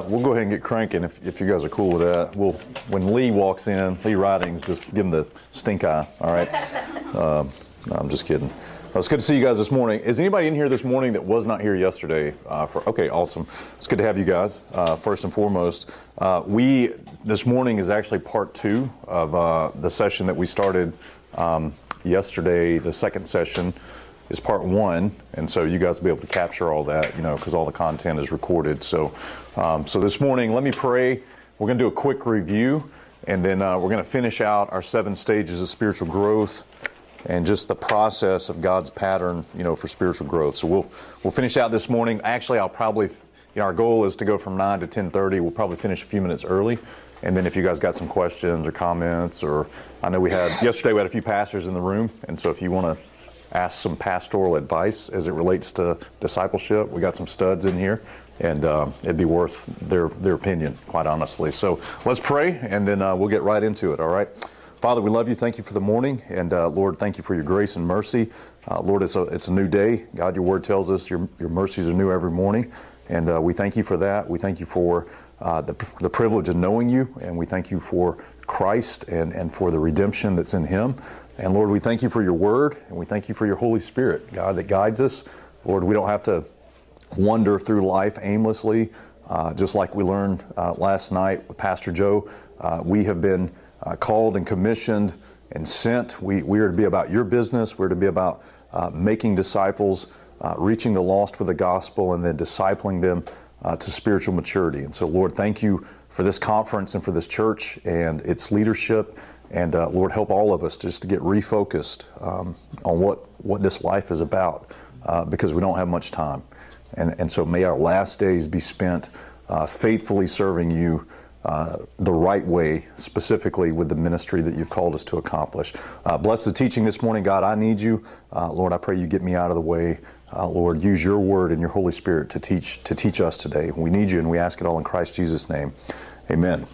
Uh, we'll go ahead and get cranking if, if you guys are cool with that. We'll when Lee walks in, Lee Ridings, just give him the stink eye. All right. Uh, no, I'm just kidding. Well, it's good to see you guys this morning. Is anybody in here this morning that was not here yesterday? Uh, for okay, awesome. It's good to have you guys. Uh, first and foremost, uh, we this morning is actually part two of uh, the session that we started um, yesterday. The second session is part one, and so you guys will be able to capture all that, you know, because all the content is recorded. So, um, so this morning, let me pray. We're going to do a quick review, and then uh, we're going to finish out our seven stages of spiritual growth, and just the process of God's pattern, you know, for spiritual growth. So we'll we'll finish out this morning. Actually, I'll probably, you know, our goal is to go from nine to ten thirty. We'll probably finish a few minutes early. And then if you guys got some questions or comments, or I know we had yesterday we had a few pastors in the room, and so if you want to ask some pastoral advice as it relates to discipleship. We got some studs in here, and uh, it'd be worth their their opinion, quite honestly. So let's pray, and then uh, we'll get right into it. All right. Father, we love you. Thank you for the morning, and uh, Lord, thank you for your grace and mercy. Uh, Lord, it's a it's a new day. God, your word tells us your your mercies are new every morning, and uh, we thank you for that. We thank you for uh, the the privilege of knowing you, and we thank you for Christ and, and for the redemption that's in Him. And Lord, we thank you for your word and we thank you for your Holy Spirit, God, that guides us. Lord, we don't have to wander through life aimlessly, uh, just like we learned uh, last night with Pastor Joe. Uh, we have been uh, called and commissioned and sent. We, we are to be about your business, we're to be about uh, making disciples, uh, reaching the lost with the gospel, and then discipling them to spiritual maturity. And so, Lord, thank you for this conference and for this church and its leadership. And uh, Lord, help all of us just to get refocused um, on what, what this life is about uh, because we don't have much time. And, and so may our last days be spent uh, faithfully serving you uh, the right way, specifically with the ministry that you've called us to accomplish. Uh, bless the teaching this morning, God. I need you. Uh, Lord, I pray you get me out of the way. Lord, use your word and your Holy Spirit to teach, to teach us today. We need you, and we ask it all in Christ Jesus' name. Amen.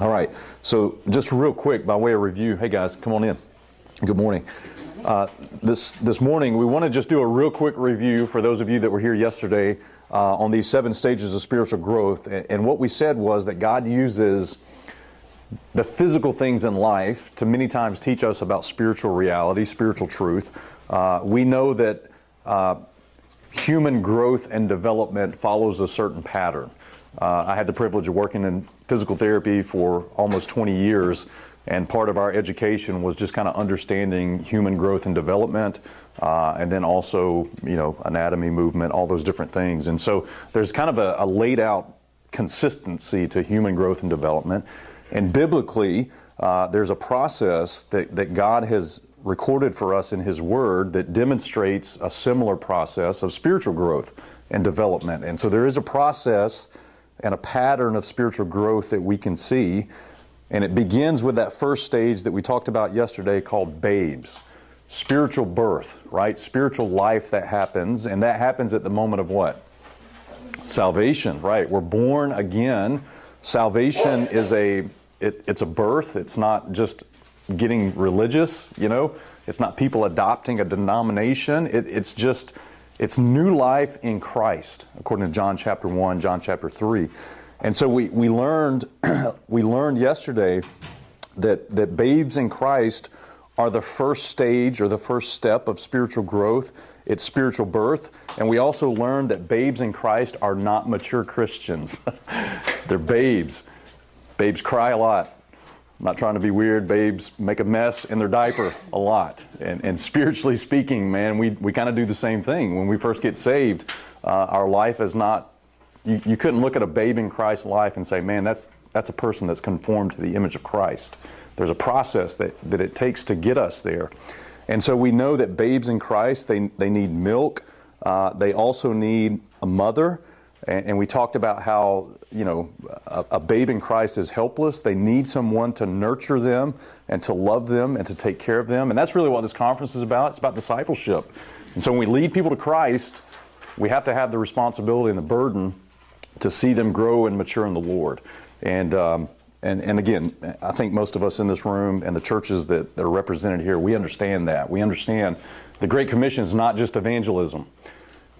All right. So, just real quick, by way of review, hey guys, come on in. Good morning. Uh, this this morning, we want to just do a real quick review for those of you that were here yesterday uh, on these seven stages of spiritual growth. And, and what we said was that God uses the physical things in life to many times teach us about spiritual reality, spiritual truth. Uh, we know that uh, human growth and development follows a certain pattern. Uh, I had the privilege of working in physical therapy for almost 20 years, and part of our education was just kind of understanding human growth and development, uh, and then also, you know, anatomy, movement, all those different things. And so there's kind of a, a laid out consistency to human growth and development. And biblically, uh, there's a process that, that God has recorded for us in His Word that demonstrates a similar process of spiritual growth and development. And so there is a process and a pattern of spiritual growth that we can see. And it begins with that first stage that we talked about yesterday called babes. Spiritual birth, right? Spiritual life that happens. And that happens at the moment of what? Salvation, right? We're born again. Salvation is a it, it's a birth. It's not just getting religious, you know. It's not people adopting a denomination. It, it's just it's new life in Christ, according to John chapter 1, John chapter 3. And so we, we learned we learned yesterday that, that babes in Christ are the first stage or the first step of spiritual growth. It's spiritual birth. And we also learned that babes in Christ are not mature Christians. They're babes. Babes cry a lot. I'm not trying to be weird. Babes make a mess in their diaper a lot. And, and spiritually speaking, man, we, we kind of do the same thing. When we first get saved, uh, our life is not, you, you couldn't look at a babe in Christ's life and say, man, that's, that's a person that's conformed to the image of Christ. There's a process that, that it takes to get us there. And so we know that babes in Christ, they, they need milk. Uh, they also need a mother. And, and we talked about how, you know, a, a babe in Christ is helpless. They need someone to nurture them and to love them and to take care of them. And that's really what this conference is about. It's about discipleship. And so when we lead people to Christ, we have to have the responsibility and the burden to see them grow and mature in the Lord. And, um, and, and again, I think most of us in this room and the churches that, that are represented here, we understand that. We understand the Great Commission is not just evangelism.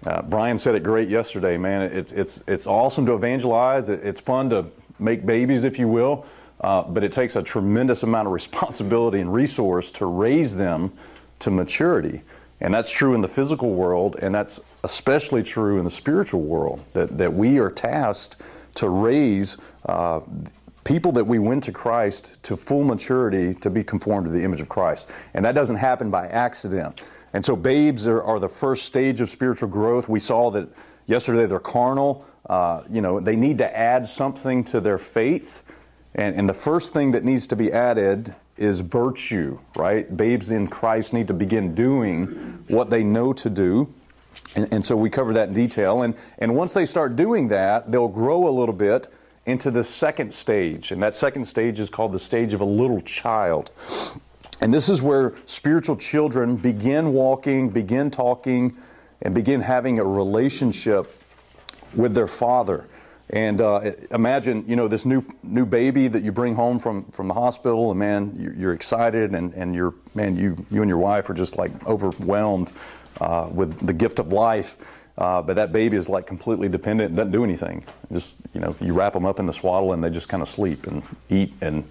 Uh, Brian said it great yesterday, man. It's, it's, it's awesome to evangelize. It's fun to make babies, if you will, uh, but it takes a tremendous amount of responsibility and resource to raise them to maturity. And that's true in the physical world, and that's especially true in the spiritual world, that, that we are tasked to raise uh, people that we win to Christ to full maturity to be conformed to the image of Christ. And that doesn't happen by accident. And so, babes are, are the first stage of spiritual growth. We saw that yesterday they're carnal. Uh, you know, they need to add something to their faith. And, and the first thing that needs to be added is virtue, right? Babes in Christ need to begin doing what they know to do. And, and, so we cover that in detail. And, and once they start doing that, they'll grow a little bit into the second stage. And that second stage is called the stage of a little child. And this is where spiritual children begin walking, begin talking, and begin having a relationship with their father. And uh, imagine, you know, this new new baby that you bring home from, from the hospital, and man, you're, excited, and, and you're man, you you and your wife are just like overwhelmed uh, with the gift of life. Uh, but that baby is like completely dependent and doesn't do anything. Just you know, you wrap them up in the swaddle, and they just kind of sleep and eat and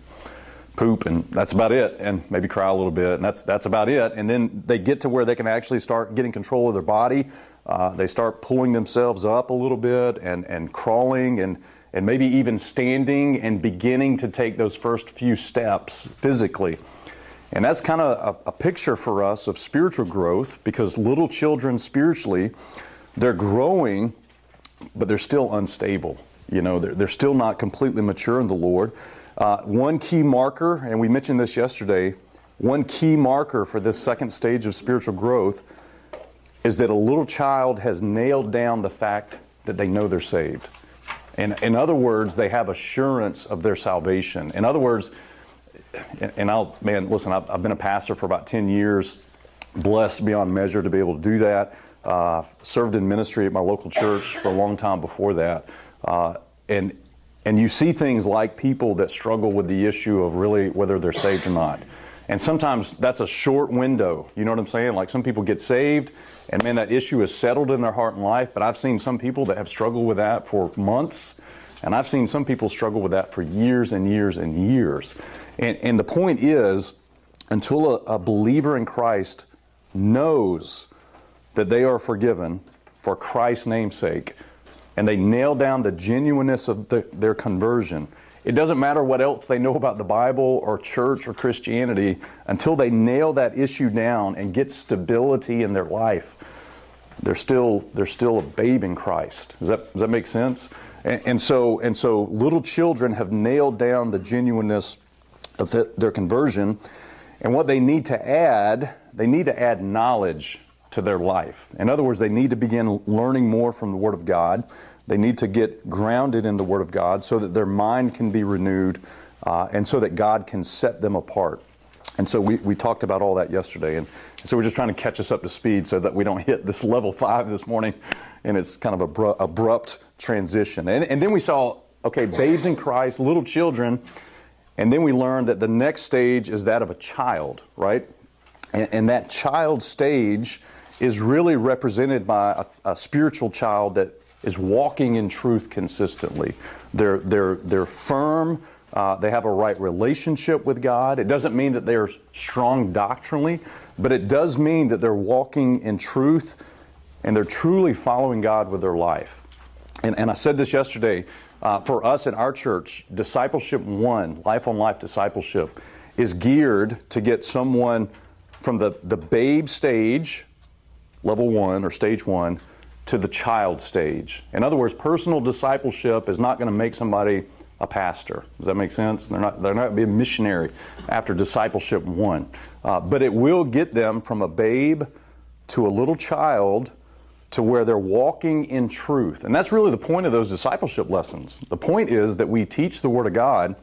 poop, and that's about it. And maybe cry a little bit, and that's that's about it. And then they get to where they can actually start getting control of their body uh, they start pulling themselves up a little bit and, and crawling and, and maybe even standing and beginning to take those first few steps physically. And that's kind of a, a picture for us of spiritual growth because little children spiritually, they're growing, but they're still unstable. You know, they're, they're still not completely mature in the Lord. Uh, one key marker, and we mentioned this yesterday, one key marker for this second stage of spiritual growth is that a little child has nailed down the fact that they know they're saved. And in other words, they have assurance of their salvation. In other words, and I'll, man, listen, I've, I've been a pastor for about 10 years, blessed beyond measure to be able to do that. Uh, served in ministry at my local church for a long time before that. Uh, and, and you see things like people that struggle with the issue of really whether they're saved or not. And sometimes that's a short window. You know what I'm saying? Like some people get saved, and man, that issue is settled in their heart and life. But I've seen some people that have struggled with that for months, and I've seen some people struggle with that for years and years and years. And, and the point is, until a, a believer in Christ knows that they are forgiven for Christ's namesake, and they nail down the genuineness of the, their conversion it doesn't matter what else they know about the Bible or church or Christianity until they nail that issue down and get stability in their life. They're still, they're still a babe in Christ. Does that, does that make sense? And, and so, and so little children have nailed down the genuineness of the, their conversion. And what they need to add, they need to add knowledge to their life. In other words, they need to begin learning more from the Word of God. They need to get grounded in the Word of God so that their mind can be renewed uh, and so that God can set them apart. And so we, we talked about all that yesterday. And so we're just trying to catch us up to speed so that we don't hit this level five this morning and it's kind of abru- abrupt transition. And, and then we saw, okay, babes in Christ, little children. And then we learned that the next stage is that of a child, right? And, and that child stage is really represented by a, a spiritual child that is walking in truth consistently. They're, they're, they're firm. Uh, they have a right relationship with God. It doesn't mean that they're strong doctrinally, but it does mean that they're walking in truth and they're truly following God with their life. And, and I said this yesterday uh, for us in our church, Discipleship One, Life on Life Discipleship, is geared to get someone from the, the babe stage, level one or stage one, to the child stage. In other words, personal discipleship is not going to make somebody a pastor. Does that make sense? They're not, they're not be a missionary after discipleship one. Uh, but it will get them from a babe to a little child to where they're walking in truth. And that's really the point of those discipleship lessons. The point is that we teach the Word of God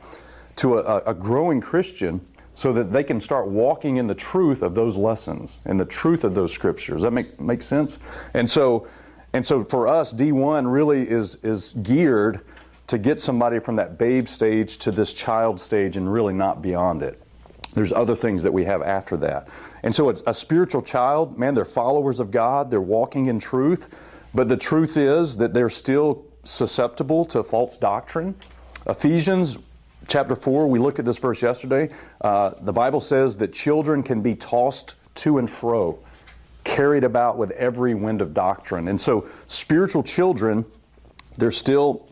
to a, a growing Christian so that they can start walking in the truth of those lessons and the truth of those scriptures. Does that make, make sense? And so, and so for us, D1 really is, is geared to get somebody from that babe stage to this child stage and really not beyond it. There's other things that we have after that. And so it's a spiritual child, man, they're followers of God, they're walking in truth, but the truth is that they're still susceptible to false doctrine. Ephesians chapter 4, we looked at this verse yesterday. Uh, the Bible says that children can be tossed to and fro, carried about with every wind of doctrine. And so spiritual children, they're still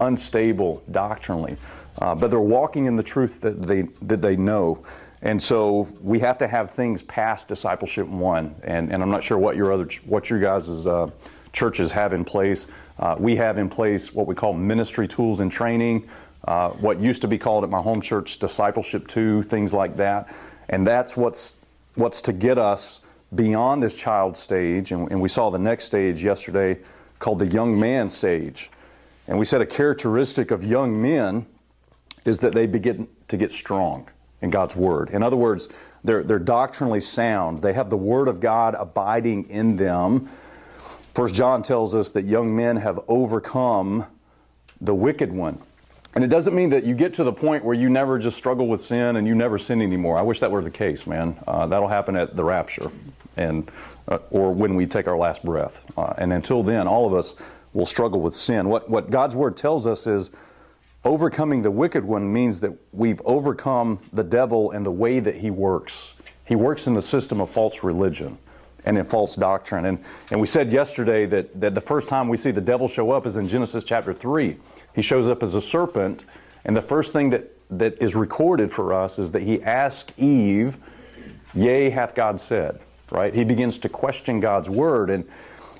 unstable doctrinally, uh, but they're walking in the truth that they, that they know. And so we have to have things past discipleship one. And, and I'm not sure what your other what your guys' uh, churches have in place. Uh, we have in place what we call ministry tools and training, uh, what used to be called at my home church discipleship two, things like that. And that's what's what's to get us beyond this child stage. And, and we saw the next stage yesterday called the young man stage. And we said a characteristic of young men is that they begin to get strong in God's Word. In other words, they're, they're doctrinally sound. They have the Word of God abiding in them. First John tells us that young men have overcome the wicked one. And it doesn't mean that you get to the point where you never just struggle with sin and you never sin anymore. I wish that were the case, man. Uh, that'll happen at the rapture, and uh, or when we take our last breath. Uh, and until then, all of us will struggle with sin. What what God's word tells us is overcoming the wicked one means that we've overcome the devil and the way that he works. He works in the system of false religion and in false doctrine. And, and we said yesterday that, that the first time we see the devil show up is in Genesis chapter 3. He shows up as a serpent, and the first thing that, that is recorded for us is that he asked Eve, Yea, hath God said, right? He begins to question God's word. And,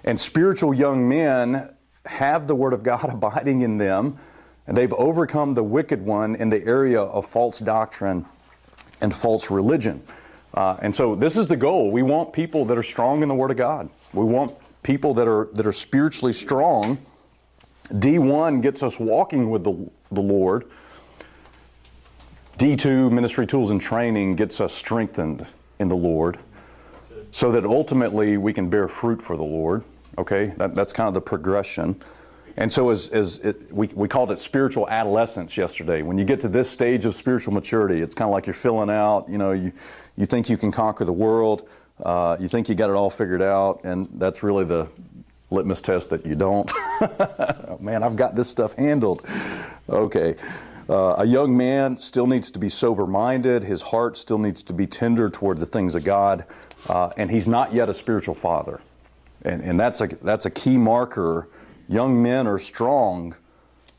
and spiritual young men have the word of God abiding in them and they've overcome the wicked one in the area of false doctrine and false religion. Uh, and so this is the goal. We want people that are strong in the Word of God. We want people that are that are spiritually strong. D1 gets us walking with the, the Lord. D2, ministry tools and training, gets us strengthened in the Lord so that ultimately we can bear fruit for the Lord. Okay? That, that's kind of the progression. And so, as, as it, we, we called it spiritual adolescence yesterday. When you get to this stage of spiritual maturity, it's kind of like you're filling out, you know, you, you think you can conquer the world, uh, you think you got it all figured out, and that's really the litmus test that you don't. man, I've got this stuff handled. Okay. Uh, a young man still needs to be sober minded, his heart still needs to be tender toward the things of God, uh, and he's not yet a spiritual father. And, and that's, a, that's a key marker Young men are strong,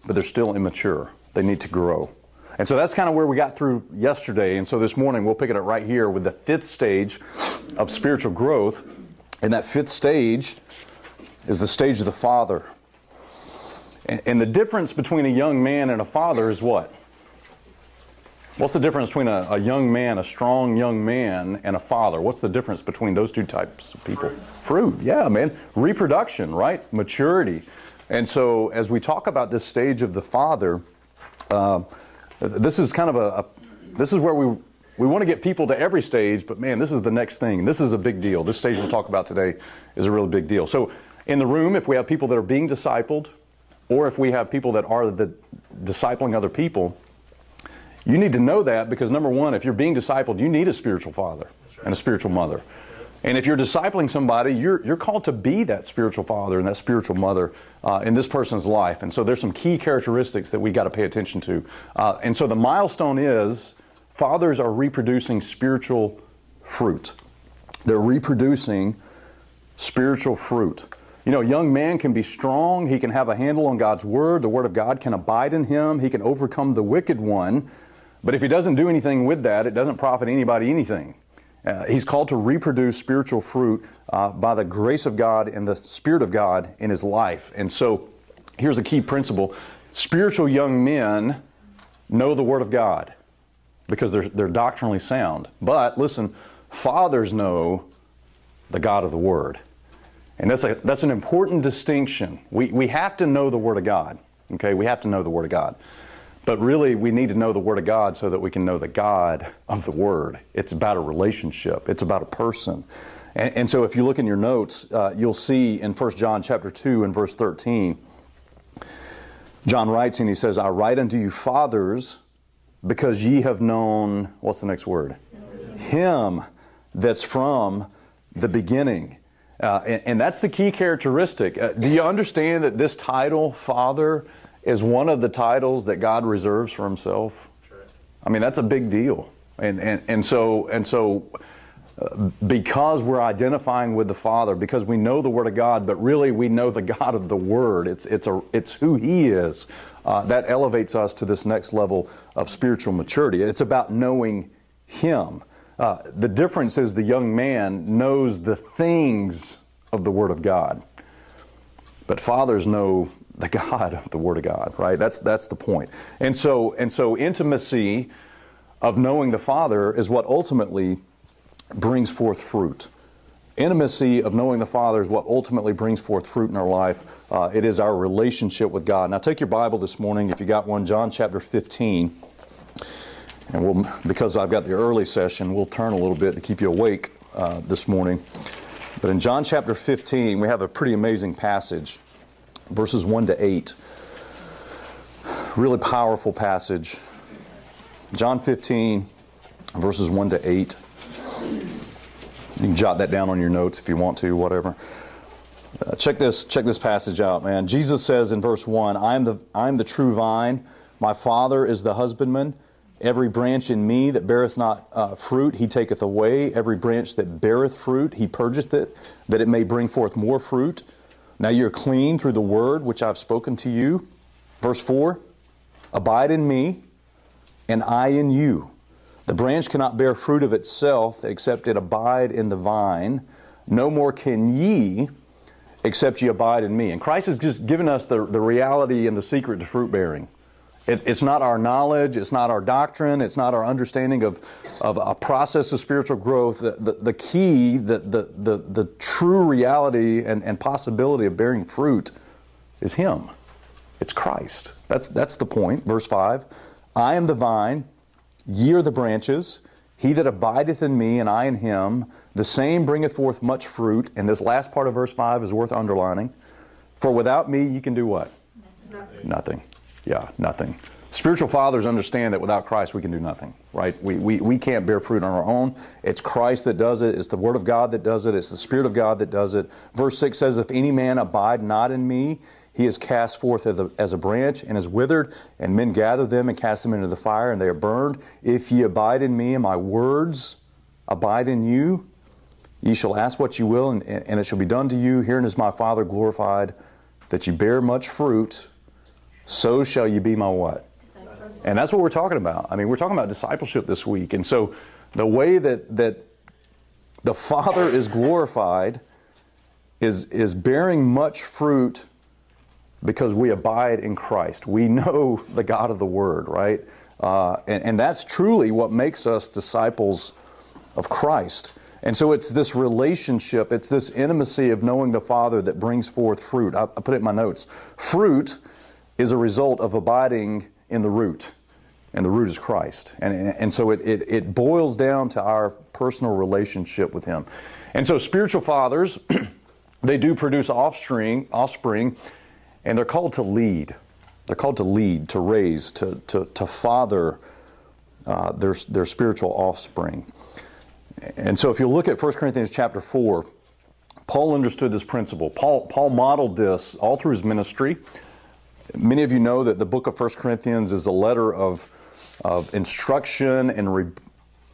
but they're still immature. They need to grow. And so that's kind of where we got through yesterday. And so this morning we'll pick it up right here with the fifth stage of spiritual growth. And that fifth stage is the stage of the father. And, and the difference between a young man and a father is what? What's the difference between a, a, young man, a strong young man, and a father? What's the difference between those two types of people? Fruit, Fruit. yeah, man. Reproduction, right? Maturity. And so, as we talk about this stage of the father, uh, this is kind of a, a, this is where we we want to get people to every stage, but man, this is the next thing. This is a big deal. This stage we'll talk about today is a really big deal. So, in the room, if we have people that are being discipled, or if we have people that are the discipling other people, you need to know that because number one, if you're being discipled, you need a spiritual father and a spiritual mother. And if you're discipling somebody, you're, you're called to be that spiritual father and that spiritual mother uh, in this person's life. And so there's some key characteristics that we got to pay attention to. Uh, and so the milestone is fathers are reproducing spiritual fruit. They're reproducing spiritual fruit. You know, a young man can be strong. He can have a handle on God's word. The word of God can abide in him. He can overcome the wicked one. But if he doesn't do anything with that, it doesn't profit anybody anything. Uh, he's called to reproduce spiritual fruit uh, by the grace of God and the Spirit of God in his life. And so here's a key principle spiritual young men know the Word of God because they're, they're doctrinally sound. But listen, fathers know the God of the Word. And that's, a, that's an important distinction. We, we have to know the Word of God. Okay, we have to know the Word of God. But really, we need to know the Word of God so that we can know the God of the Word. It's about a relationship, it's about a person. And, and so if you look in your notes, uh, you'll see in 1 John chapter 2 and verse 13, John writes and he says, I write unto you fathers because ye have known, what's the next word? Him that's from the beginning. Uh, and, and, that's the key characteristic. Uh, do you understand that this title, Father, is one of the titles that God reserves for Himself? I mean, that's a big deal. And, and, and so, and so uh, because we're identifying with the Father, because we know the Word of God, but really we know the God of the Word, it's, it's, a, it's who He is, uh, that elevates us to this next level of spiritual maturity. It's about knowing Him. Uh, the difference is the young man knows the things of the Word of God, but fathers know the God of the Word of God, right? That's, that's the point. And so, and so intimacy of knowing the Father is what ultimately brings forth fruit. Intimacy of knowing the Father is what ultimately brings forth fruit in our life. Uh, it is our relationship with God. Now, take your Bible this morning, if you got one, John chapter 15. And we'll, because I've got the early session, we'll turn a little bit to keep you awake uh, this morning. But in John chapter 15, we have a pretty amazing passage, verses 1 to 8. Really powerful passage. John 15, verses 1 to 8. You can jot that down on your notes if you want to, whatever. Uh, check this check this passage out, man. Jesus says in verse 1, I am the I am the true vine, my Father is the husbandman. Every branch in me that beareth not uh, fruit, he taketh away. Every branch that beareth fruit, he purgeth it, that it may bring forth more fruit. Now you're clean through the word which I've spoken to you. Verse 4 Abide in me, and I in you. The branch cannot bear fruit of itself except it abide in the vine. No more can ye except ye abide in me. And Christ has just given us the, the reality and the secret to fruit bearing. It, it's not our knowledge, it's not our doctrine, it's not our understanding of, of a process of spiritual growth. The, the, the key, the, the, the, the true reality and, and possibility of bearing fruit is Him. It's Christ. That's, that's the point. Verse 5 I am the vine, Ye are the branches. He that abideth in me and I in him, the same bringeth forth much fruit. And this last part of verse 5 is worth underlining. For without me, you can do what? Nothing. nothing. Yeah, nothing. Spiritual fathers understand that without Christ, we can do nothing, right? We, we, we can't bear fruit on our own. It's Christ that does it. It's the Word of God that does it. It's the Spirit of God that does it. Verse 6 says, If any man abide not in me, he is cast forth as a, branch and is withered, and men gather them and cast them into the fire, and they are burned. If ye abide in me, and my words abide in you, ye shall ask what you will, and, and it shall be done to you. Herein is my Father glorified, that ye bear much fruit, so shall you be my what? And that's what we're talking about. I mean, we're talking about discipleship this week. And so the way that, that the Father is glorified is, is bearing much fruit because we abide in Christ. We know the God of the Word, right? Uh, and, and that's truly what makes us disciples of Christ. And so it's this relationship, it's this intimacy of knowing the Father that brings forth fruit. I, I put it in my notes. Fruit is a result of abiding in the root, and the root is Christ. And, and so it, it, it boils down to our personal relationship with Him. And so spiritual fathers, they do produce offspring, offspring and they're called to lead. They're called to lead, to raise, to, to, to father uh, their, their spiritual offspring. And so if you look at 1 Corinthians chapter 4, Paul understood this principle. Paul, Paul modeled this all through his ministry. Many of you know that the book of 1 Corinthians is a letter of, of instruction and re,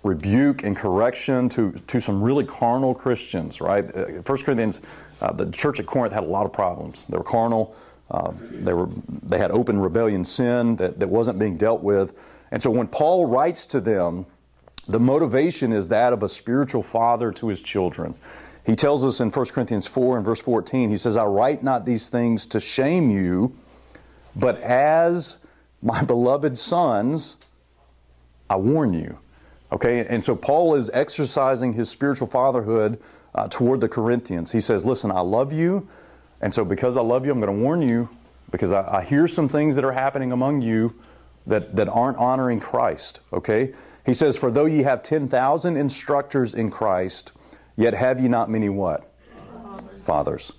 rebuke and correction to, to some really carnal Christians, right? 1 uh, Corinthians, uh, the church at Corinth had a lot of problems. They were carnal, uh, they, were, they had open rebellion sin that, that wasn't being dealt with. And so when Paul writes to them, the motivation is that of a spiritual father to his children. He tells us in 1 Corinthians 4 and verse 14, he says, I write not these things to shame you, but as my beloved sons, I warn you. Okay, and so Paul is exercising his spiritual fatherhood uh, toward the Corinthians. He says, Listen, I love you, and so because I love you, I'm going to warn you because I, I hear some things that are happening among you that, that aren't honoring Christ, okay? He says, For though ye have 10,000 instructors in Christ, yet have ye not many what? Fathers.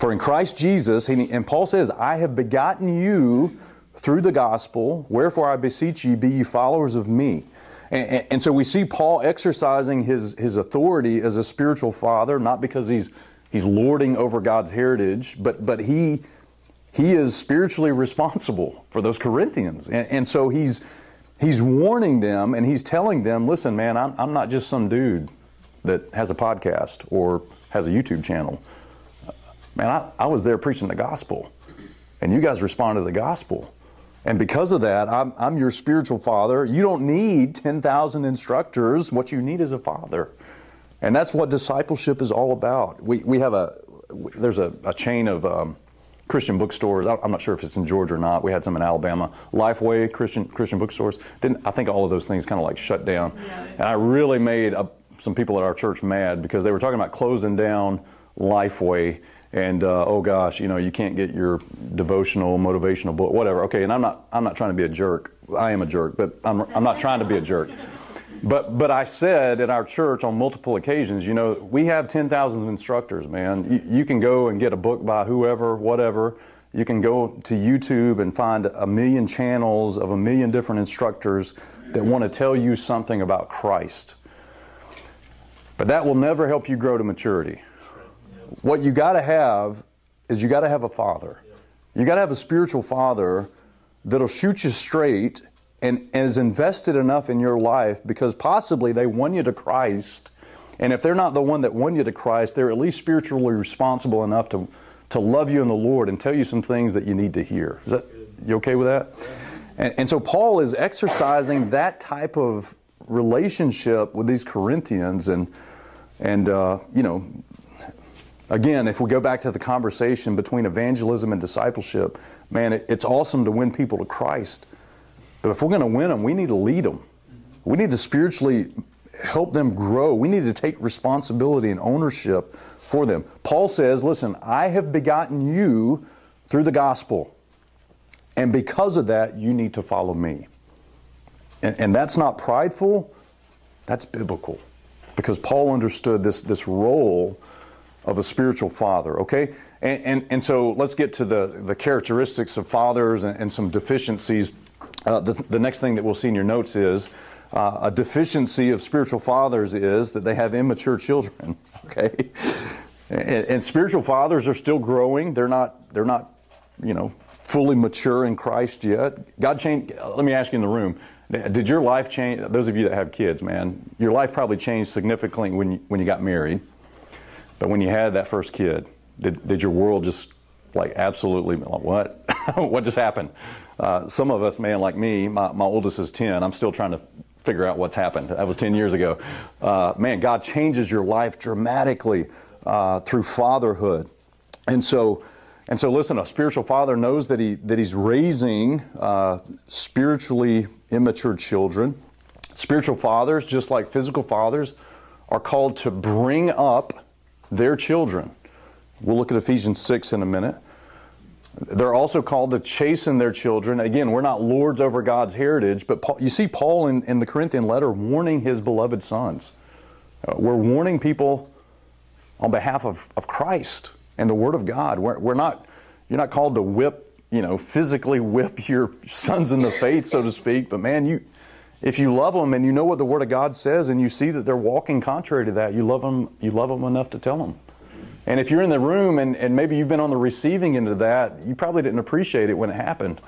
For in Christ Jesus, and Paul says, I have begotten you through the gospel, wherefore I beseech ye, be ye followers of me. And, and, and, so we see Paul exercising his, his authority as a spiritual father, not because he's, he's lording over God's heritage, but, but he, he is spiritually responsible for those Corinthians. And, and so he's, he's warning them and he's telling them, listen, man, I'm, I'm not just some dude that has a podcast or has a YouTube channel. Man, I, I was there preaching the gospel, and you guys responded to the gospel. And because of that, I'm, I'm your spiritual father. You don't need 10,000 instructors. What you need is a father. And that's what discipleship is all about. We, we have a, there's a, a chain of um, Christian bookstores. I'm not sure if it's in Georgia or not. We had some in Alabama. Lifeway Christian Christian bookstores. Didn't I think all of those things kind of like shut down? Yeah. And I really made a, some people at our church mad because they were talking about closing down Lifeway and uh, oh gosh, you know, you can't get your devotional, motivational book, whatever. Okay, and I'm not, I'm not trying to be a jerk. I am a jerk, but I'm, I'm not trying to be a jerk. But, but I said at our church on multiple occasions, you know, we have 10,000 instructors, man. You, you can go and get a book by whoever, whatever. You can go to YouTube and find a million channels of a million different instructors that want to tell you something about Christ. But that will never help you grow to maturity what you got to have is you got to have a father. You got to have a spiritual father that'll shoot you straight and, and is invested enough in your life because possibly they won you to Christ. And if they're not the one that won you to Christ, they're at least spiritually responsible enough to, to love you in the Lord and tell you some things that you need to hear. Is that you okay with that? And, and so Paul is exercising that type of relationship with these Corinthians and and uh, you know Again, if we go back to the conversation between evangelism and discipleship, man, it, it's awesome to win people to Christ. But if we're going to win them, we need to lead them. We need to spiritually help them grow. We need to take responsibility and ownership for them. Paul says, Listen, I have begotten you through the gospel. And because of that, you need to follow me. And, and that's not prideful, that's biblical. Because Paul understood this, this role of a spiritual father, okay? And, and, and so let's get to the, the characteristics of fathers and, and some deficiencies. Uh, the, the next thing that we'll see in your notes is uh, a deficiency of spiritual fathers is that they have immature children, okay? And, and, spiritual fathers are still growing. They're not, they're not, you know, fully mature in Christ yet. God changed, let me ask you in the room, did your life change? Those of you that have kids, man, your life probably changed significantly when you, when you got married. But when you had that first kid, did, did your world just like absolutely like what? what just happened? Uh, some of us, man, like me, my, my oldest is 10. I'm still trying to figure out what's happened. That was 10 years ago. Uh, man, God changes your life dramatically uh, through fatherhood. And so, and so, listen, a spiritual father knows that, he, that he's raising uh, spiritually immature children. Spiritual fathers, just like physical fathers, are called to bring up their children. We'll look at Ephesians 6 in a minute. They're also called to chasten their children. Again, we're not lords over God's heritage, but Paul, you see Paul in, in, the Corinthian letter warning his beloved sons. Uh, we're warning people on behalf of, of Christ and the Word of God. We're, we're not, you're not called to whip, you know, physically whip your sons in the faith, so to speak, but man, you, if you love them and you know what the Word of God says and you see that they're walking contrary to that, you love them, you love them enough to tell them. And if you're in the room and, and maybe you've been on the receiving end of that, you probably didn't appreciate it when it happened.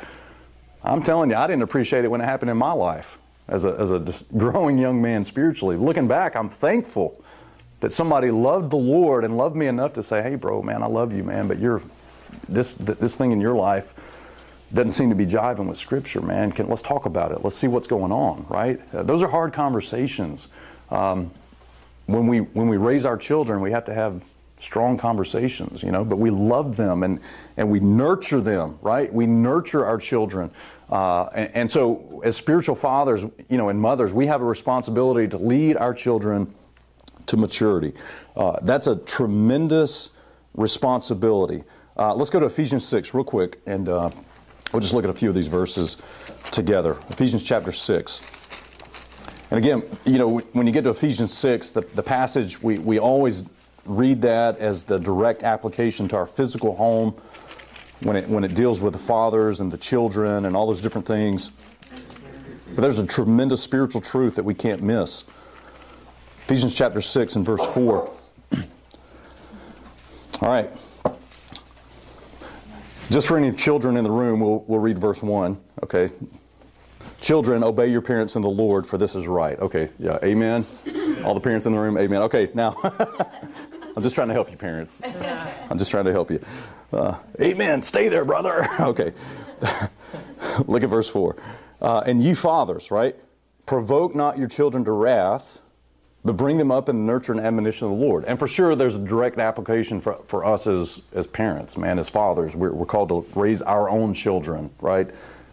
I'm telling you, I didn't appreciate it when it happened in my life as a, as a growing young man spiritually. Looking back, I'm thankful that somebody loved the Lord and loved me enough to say, hey, bro, man, I love you, man, but you're, this, this thing in your life, doesn't seem to be jiving with Scripture, man. Can, let's talk about it. Let's see what's going on, right? Uh, those are hard conversations. Um, when we when we raise our children, we have to have strong conversations, you know. But we love them and and we nurture them, right? We nurture our children, uh, and, and so as spiritual fathers, you know, and mothers, we have a responsibility to lead our children to maturity. Uh, that's a tremendous responsibility. Uh, let's go to Ephesians 6 real quick, and uh, we'll just look at a few of these verses together. Ephesians chapter 6. And again, you know, when you get to Ephesians 6, the, the passage, we, we always read that as the direct application to our physical home when it, when it deals with the fathers and the children and all those different things. But there's a tremendous spiritual truth that we can't miss. Ephesians chapter 6 and verse 4. All right. Just for any children in the room, we'll, we'll read verse 1. Okay. Children, obey your parents in the Lord, for this is right. Okay, yeah, amen. All the parents in the room, amen. Okay, now, I'm just trying to help you, parents. I'm just trying to help you. Uh, amen. Stay there, brother. okay. Look at verse 4. Uh, and you fathers, right? Provoke not your children to wrath, but bring them up in the nurture and admonition of the Lord. And for sure, there's a direct application for, for us as, as parents, man, as fathers. We're, we're called to raise our own children, right?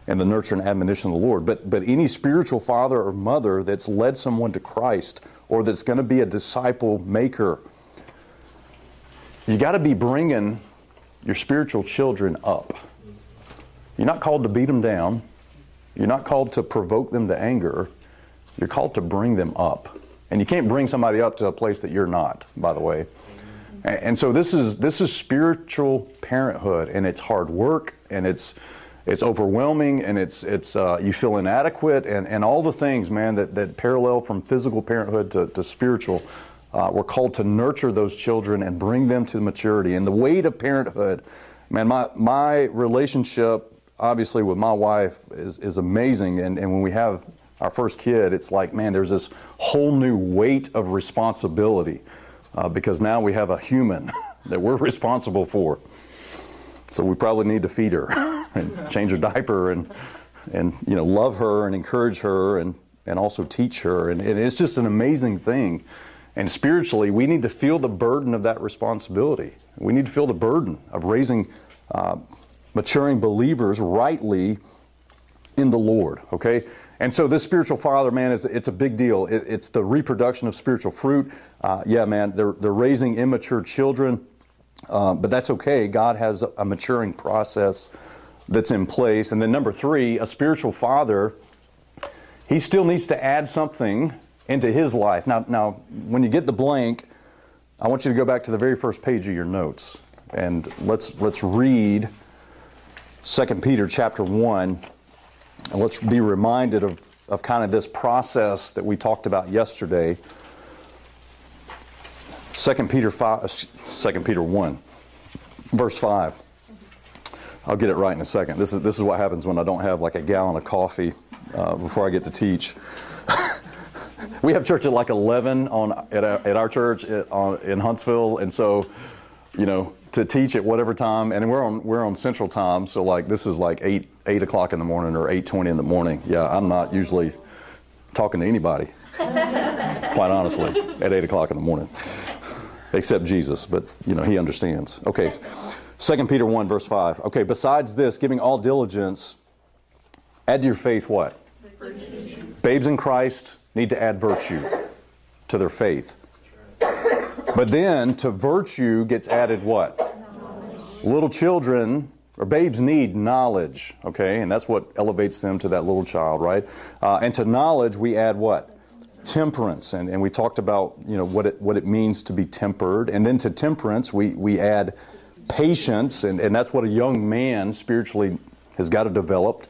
and the nurture and admonition of the Lord. But, but any spiritual father or mother that's led someone to Christ or that's going to be a disciple maker, you got to be bringing your spiritual children up. You're not called to beat them down. You're not called to provoke them to anger. You're called to bring them up. And you can't bring somebody up to a place that you're not, by the way. And so this is this is spiritual parenthood, and it's hard work, and it's it's overwhelming and it's it's uh, you feel inadequate and, and all the things man that, that parallel from physical parenthood to, to spiritual uh, we're called to nurture those children and bring them to maturity and the way to parenthood man my my relationship obviously with my wife is, is amazing and, and when we have our first kid it's like man there's this whole new weight of responsibility uh, because now we have a human that we're responsible for so we probably need to feed her and change her diaper and, and you know, love her and encourage her and, and also teach her. And, and it's just an amazing thing. And spiritually, we need to feel the burden of that responsibility. We need to feel the burden of raising uh, maturing believers rightly in the Lord, okay? And so this spiritual father, man, is it's a big deal. It, it's the reproduction of spiritual fruit. Uh, yeah, man, they're, they're raising immature children. Uh, but that's okay. God has a, maturing process that's in place. And then, number three, a spiritual father, he still needs to add something into his life. Now, now, when you get the blank, I want you to go back to the very first page of your notes and let's let's read 2 Peter chapter 1 and let's be reminded of, of kind of this process that we talked about yesterday 2 Peter 5, 2 Peter 1, verse 5. I'll get it right in a second. This is, this is what happens when I don't have like a gallon of coffee uh, before I get to teach. we have church at like 11 on, at, our, at our church at, on, in Huntsville, and so, you know, to teach at whatever time, and we're on we're on Central Time, so like this is like eight eight o'clock in the morning or eight twenty in the morning. Yeah, I'm not usually talking to anybody, quite honestly, at eight o'clock in the morning except Jesus, but you know, he understands. Okay. 2 Peter 1 verse 5. Okay, besides this, giving all diligence, add to your faith what? Virtue. Babes in Christ need to add virtue to their faith. But then to virtue gets added what? Little children or babes need knowledge, okay? And that's what elevates them to that little child, right? Uh, and to knowledge we add what? temperance, and, and we talked about you know what it what it means to be tempered, and then to temperance we we add patience, and, and that's what a young man spiritually has got to develop.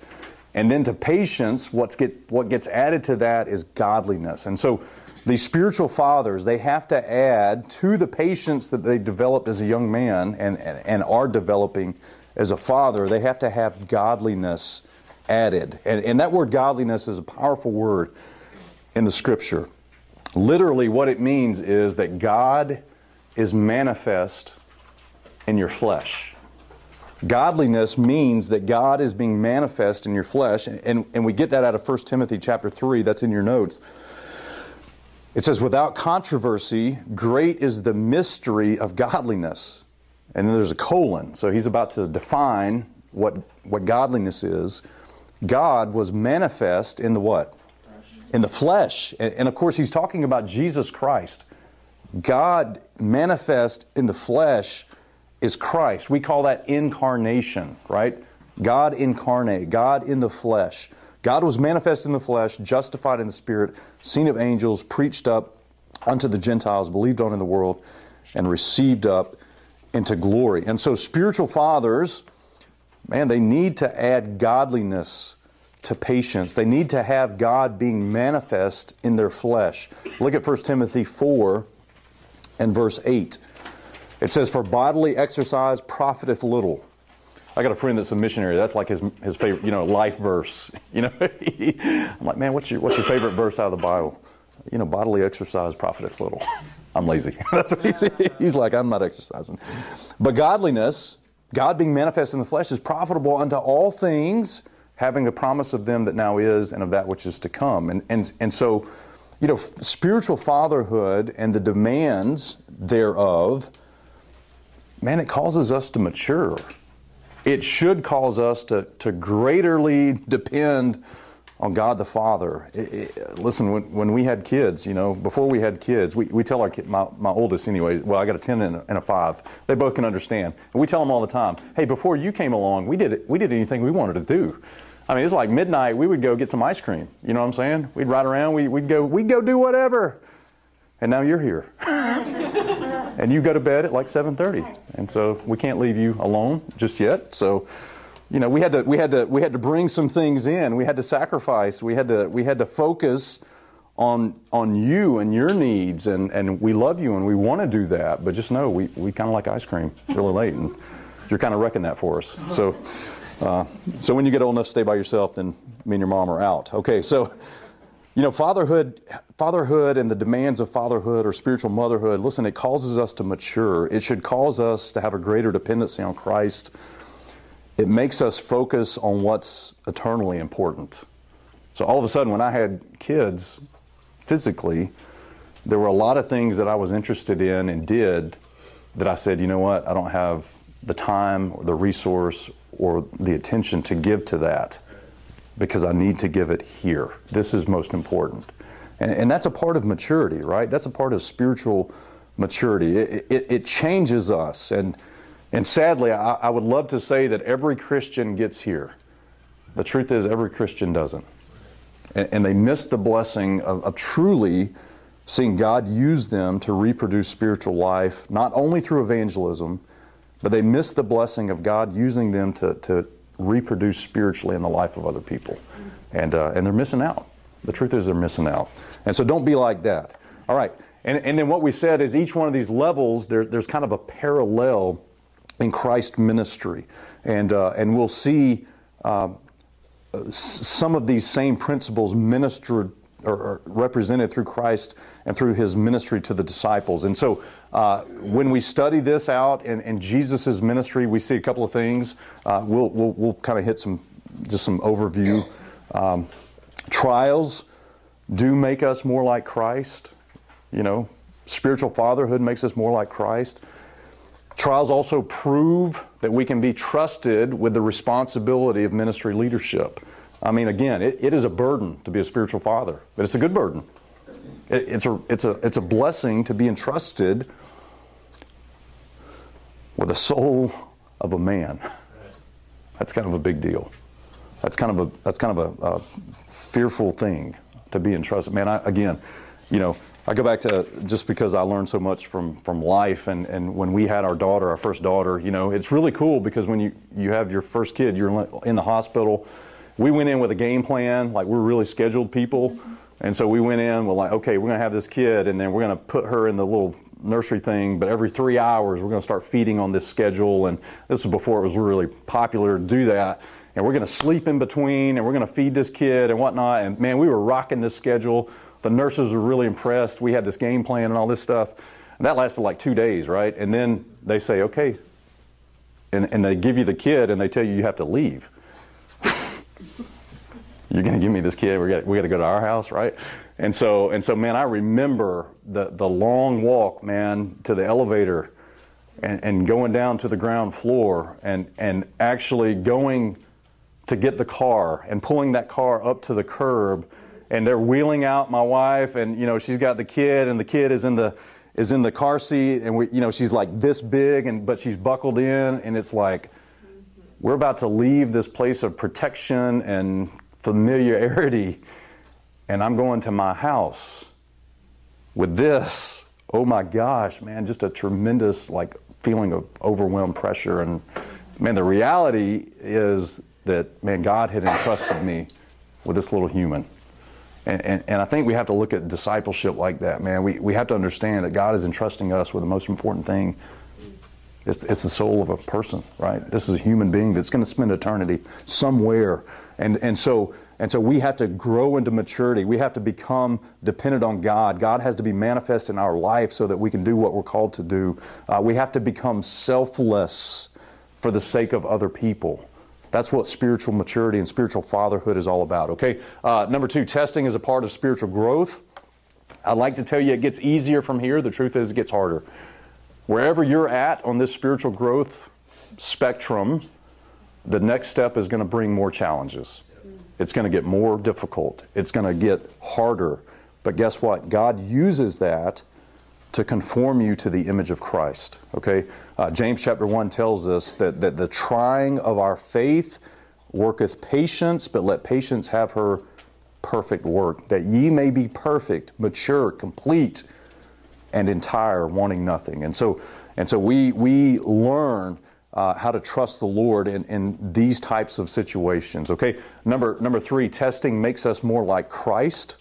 And then to patience, what's get what gets added to that is godliness. And so the spiritual fathers, they have to add to the patience that they developed as a young man and, and, and are developing as a father, they have to have godliness added. And, and that word godliness is a powerful word in the scripture. Literally, what it means is that God is manifest in your flesh. Godliness means that God is being manifest in your flesh, and, and we get that out of 1 Timothy chapter 3, that's in your notes. It says, Without controversy, great is the mystery of godliness. And then there's a colon, so he's about to define what, what godliness is. God was manifest in the what? in the flesh. And, and of course, he's talking about Jesus Christ. God manifest in the flesh is Christ. We call that incarnation, right? God incarnate, God in the flesh. God was manifest in the flesh, justified in the spirit, seen of angels, preached up unto the Gentiles, believed on in the world, and received up into glory. And so, spiritual fathers, man, they need to add godliness to patience. They need to have God being manifest in their flesh. Look at 1 Timothy 4 and verse 8. It says, For bodily exercise profiteth little. I got a friend that's a missionary. That's like his, his favorite, you know, life verse. You know, I'm like, man, what's your, what's your favorite verse out of the Bible? You know, bodily exercise profiteth little. I'm lazy. That's what he's, he's like, I'm not exercising. But godliness, God being manifest in the flesh, is profitable unto all things, having the promise of them that now is and of that which is to come. And, and, and so, you know, spiritual fatherhood and the demands thereof, man, it causes us to mature. It should cause us to, to greaterly depend on God the Father. It, it, listen, when, when we had kids, you know, before we had kids, we, we tell our kid, my, my oldest anyway, well, I got a 10 and a, and a 5. They both can understand. And we tell them all the time, hey, before you came along, we did, it, we did anything we wanted to do. I mean, it's like midnight, we would go get some ice cream. You know what I'm saying? We'd ride around, we, we'd, go, we'd go do whatever. And now you're here. and you go to bed at like 7.30. And so we can't leave you alone just yet. So you know, we had to we had to we had to bring some things in. We had to sacrifice. We had to we had to focus on on you and your needs and and we love you and we want to do that, but just know we we kind of like ice cream really late and you're kind of wrecking that for us. So uh, so when you get old enough to stay by yourself, then me and your mom are out. Okay, so you know, fatherhood, fatherhood and the demands of fatherhood or spiritual motherhood, listen, it causes us to mature. It should cause us to have a greater dependency on Christ it makes us focus on what's eternally important. So all of a sudden, when I had kids physically, there were a lot of things that I was interested in and did that I said, you know what, I don't have the time or the resource or the attention to give to that because I need to give it here. This is most important. And, and that's a part of maturity, right? That's a part of spiritual maturity. It, it, it changes us. And and sadly, I, I, would love to say that every Christian gets here. The truth is, every Christian doesn't. And, and they miss the blessing of, of truly seeing God use them to reproduce spiritual life, not only through evangelism, but they miss the blessing of God using them to, to reproduce spiritually in the life of other people. And, uh, and they're missing out. The truth is, they're missing out. And so don't be like that. All right. And, and then what we said is each one of these levels, there, there's kind of a parallel in Christ's ministry. And, uh, and we'll see uh, some of these same principles ministered or, or, represented through Christ and through his ministry to the disciples. And so uh, when we study this out in, in Jesus' ministry, we see a couple of things. Uh, we'll, we'll, we'll kind of hit some, just some overview. Um, trials do make us more like Christ. You know, spiritual fatherhood makes us more like Christ. Trials also prove that we can be trusted with the responsibility of ministry leadership. I mean, again, it, it is a burden to be a spiritual father, but it's a good burden. It, it's, a, it's, a, it's a blessing to be entrusted with the soul of a man. That's kind of a big deal. That's kind of a, that's kind of a, a fearful thing to be entrusted. Man, I, again, you know, I go back to just because I learned so much from, from life and, and when we had our daughter, our first daughter, you know, it's really cool because when you, you have your first kid, you're in the hospital. We went in with a game plan, like we're really scheduled people. And so we went in, we're like, okay, we're to have this kid and then we're to put her in the little nursery thing, but every three hours we're to start feeding on this schedule. And this was before it was really popular to do that. And we're going to sleep in between and we're going to feed this kid and whatnot. And man, we were rocking this schedule the nurses were really impressed. We had this game plan and all this stuff. And that lasted like two days, right? And then they say, okay. And, and they give you the kid and they tell you you have to leave. You're going to give me this kid. We got we got to go to our house, right? And so and so, man, I remember the the long walk, man, to the elevator, and, and going down to the ground floor, and and actually going to get the car and pulling that car up to the curb and they're wheeling out my wife and you know she's got the kid and the kid is in the is in the car seat, and we, you know, she's like this big, and but she's buckled in, and it's like we're about to leave this place of protection and familiarity, and I'm going to my house with this. Oh my gosh, man, just a tremendous like feeling of overwhelmed pressure and man, the reality is that man, God had entrusted me with this little human. And, and, and, I think we have to look at discipleship like that, man. We, we have to understand that God is entrusting us with the most important thing. It's, it's the soul of a person, right? This is a human being that's going to spend eternity somewhere. And, and, so, and so we have to grow into maturity. We have to become dependent on God. God has to be manifest in our life so that we can do what we're called to do. Uh, we have to become selfless for the sake of other people. That's what spiritual maturity and spiritual fatherhood is all about. Okay, uh, number two, testing is a part of spiritual growth. I'd like to tell you it gets easier from here. The truth is, it gets harder. Wherever you're at on this spiritual growth spectrum, the next step is going to bring more challenges. It's going to get more difficult. It's going to get harder. But guess what? God uses that to conform you to the image of Christ. Okay? Uh, James chapter 1 tells us that, that the trying of our faith worketh patience, but let patience have her perfect work, that ye may be perfect, mature, complete, and entire, wanting nothing. And so, and so we, we learn uh, how to trust the Lord in, in these types of situations. Okay, number, number three, testing makes us more like Christ.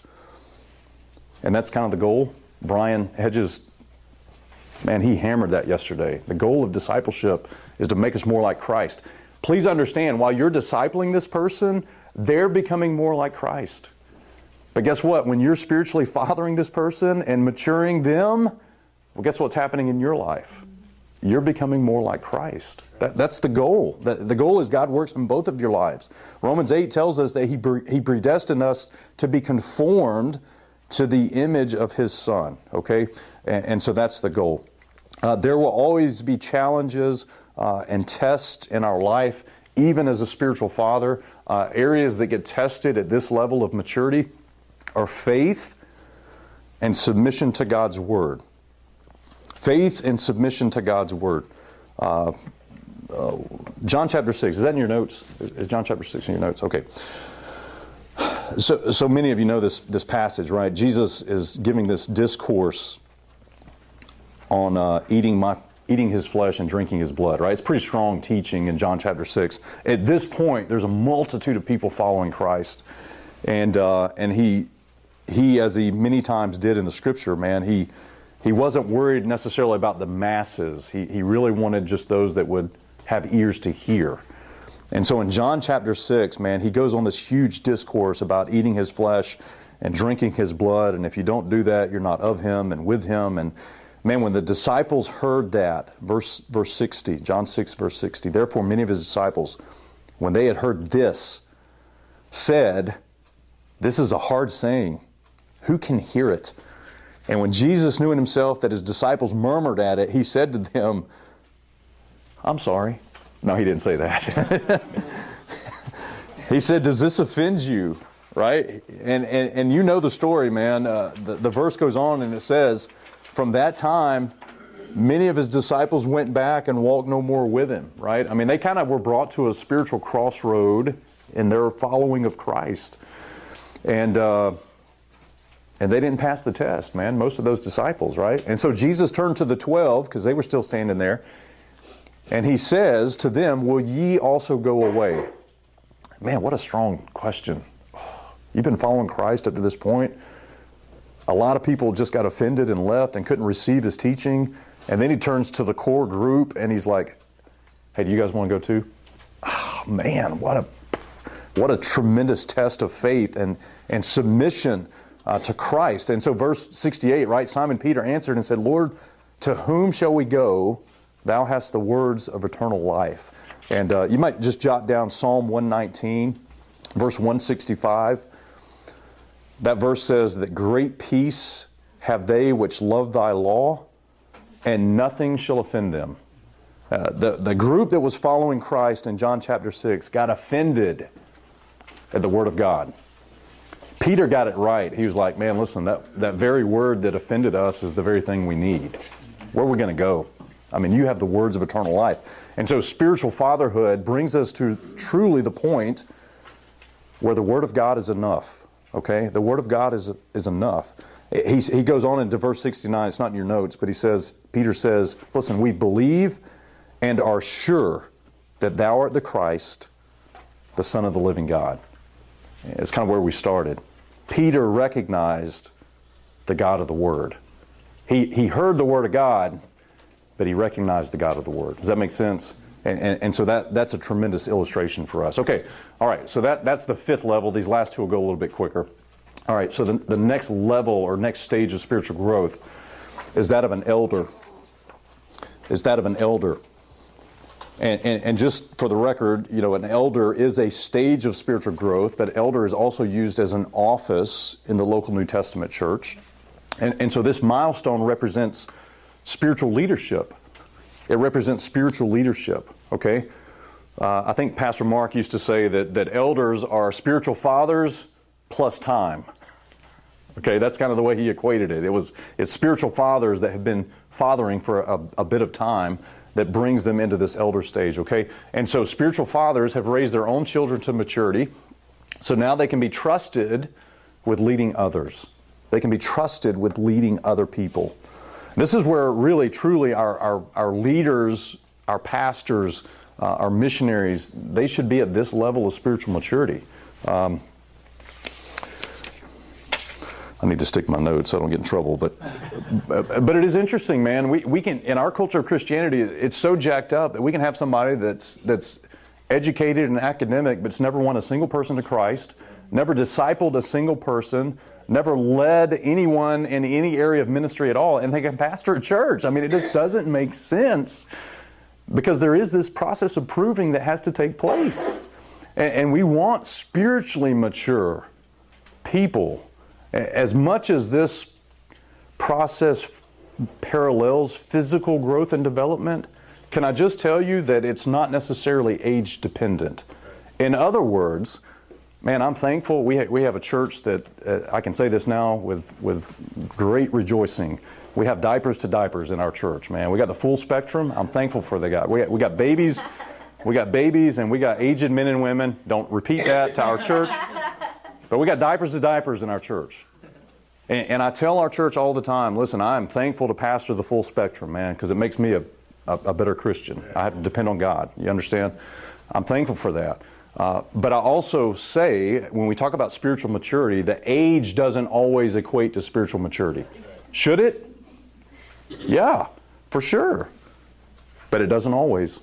And that's kind of the goal. Brian Hedges, man, he hammered that yesterday. The goal of discipleship is to make us more like Christ. Please understand, while you're discipling this person, they're becoming more like Christ. But guess what? When you're spiritually fathering this person and maturing them, well, guess what's happening in your life? You're becoming more like Christ. That, that's the goal. The, the goal is God works in both of your lives. Romans 8 tells us that He, he predestined us to be conformed to the image of his son, okay? And, and so that's the goal. Uh, there will always be challenges uh, and tests in our life, even as a spiritual father. Uh, areas that get tested at this level of maturity are faith and submission to God's word. Faith and submission to God's word. Uh, uh, John chapter 6, is that in your notes? Is John chapter 6 in your notes? Okay. So, so many of you know this, this passage, right? Jesus is giving this discourse on uh, eating, my, eating his flesh and drinking his blood, right? It's pretty strong teaching in John chapter 6. At this point, there's a multitude of people following Christ. And, uh, and he, he, as he many times did in the scripture, man, he, he wasn't worried necessarily about the masses. He, he really wanted just those that would have ears to hear. And so in John chapter 6, man, he goes on this huge discourse about eating his flesh and drinking his blood. And if you don't do that, you're not of him and with him. And man, when the disciples heard that, verse, verse 60, John 6, verse 60, therefore many of his disciples, when they had heard this, said, This is a hard saying. Who can hear it? And when Jesus knew in himself that his disciples murmured at it, he said to them, I'm sorry. No, he didn't say that. he said, Does this offend you? Right? And, and, and you know the story, man. Uh, the, the verse goes on and it says, From that time, many of his disciples went back and walked no more with him, right? I mean, they kind of were brought to a spiritual crossroad in their following of Christ. And, uh, and they didn't pass the test, man, most of those disciples, right? And so Jesus turned to the 12, because they were still standing there, and he says to them, Will ye also go away? Man, what a strong question. You've been following Christ up to this point. A lot of people just got offended and left and couldn't receive his teaching. And then he turns to the core group and he's like, Hey, do you guys want to go too? Oh, man, what a what a tremendous test of faith and, and submission uh, to Christ. And so, verse 68, right? Simon Peter answered and said, Lord, to whom shall we go? Thou hast the words of eternal life. And uh, you might just jot down Psalm 119, verse 165. That verse says that great peace have they which love thy law, and nothing shall offend them. Uh, the, the group that was following Christ in John chapter 6 got offended at the Word of God. Peter got it right. He was like, man, listen, that, that very word that offended us is the very thing we need. Where are we going to go? I mean, you have the words of eternal life. And so spiritual fatherhood brings us to truly the point where the Word of God is enough. Okay? The Word of God is, is enough. He, he goes on into verse 69, it's not in your notes, but he says, Peter says, Listen, we believe and are sure that thou art the Christ, the Son of the living God. It's kind of where we started. Peter recognized the God of the Word. He, he heard the Word of God, but he recognized the God of the Word. Does that make sense? And, and, and, so that, that's a tremendous illustration for us. Okay, all right, so that, that's the fifth level. These last two will go a little bit quicker. All right, so the, the next level or next stage of spiritual growth is that of an elder. Is that of an elder. And, and, and, just for the record, you know, an elder is a stage of spiritual growth, but elder is also used as an office in the local New Testament church. And, and so this milestone represents spiritual leadership. It represents spiritual leadership, okay? Uh, I think Pastor Mark used to say that, that elders are spiritual fathers plus time. Okay, that's kind of the way he equated it. It was it's spiritual fathers that have been fathering for a, a bit of time that brings them into this elder stage, okay? And so spiritual fathers have raised their own children to maturity. So now they can be trusted with leading others. They can be trusted with leading other people. This is where really, truly, our, our, our leaders, our pastors, uh, our missionaries, they should be at this level of spiritual maturity. Um, I need to stick my notes so I don't get in trouble. But, but it is interesting, man. We, we can, in our culture of Christianity, it's so jacked up that we can have somebody that's, that's educated and academic, but's never won a single person to Christ, never discipled a single person, never led anyone in any area of ministry at all, and they can pastor a church. I mean, it just doesn't make sense because there is this process of proving that has to take place. And, and we want spiritually mature people as much as this process parallels physical growth and development, can I just tell you that it's not necessarily age dependent? In other words, man, I'm thankful we, ha- we have a church that uh, I can say this now with, with great rejoicing. We have diapers to diapers in our church, man. We got the full spectrum. I'm thankful for the guy. We got, we got babies, we got babies, and we got aged men and women. Don't repeat that to our church. But we got diapers to diapers in our church. And, and I tell our church all the time listen, I'm thankful to pastor the full spectrum, man, because it makes me a, a, a, better Christian. I have to depend on God. You understand? I'm thankful for that. Uh, but I also say, when we talk about spiritual maturity, the age doesn't always equate to spiritual maturity. Should it? Yeah, for sure. But it doesn't always.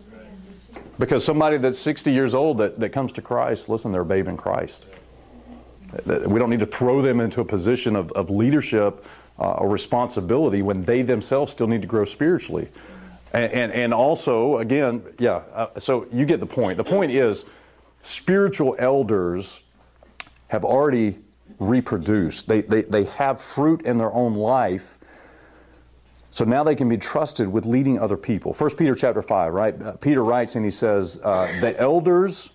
Because somebody that's 60 years old that, that comes to Christ, listen, they're a babe in Christ. We don't need to throw them into a position of, of leadership uh, or responsibility when they themselves still need to grow spiritually. And, and, and also, again, yeah, uh, so you get the point. The point is, spiritual elders have already reproduced, they, they, they have fruit in their own life. So now they can be trusted with leading other people. 1 Peter chapter 5, right? Uh, Peter writes and he says, uh, The elders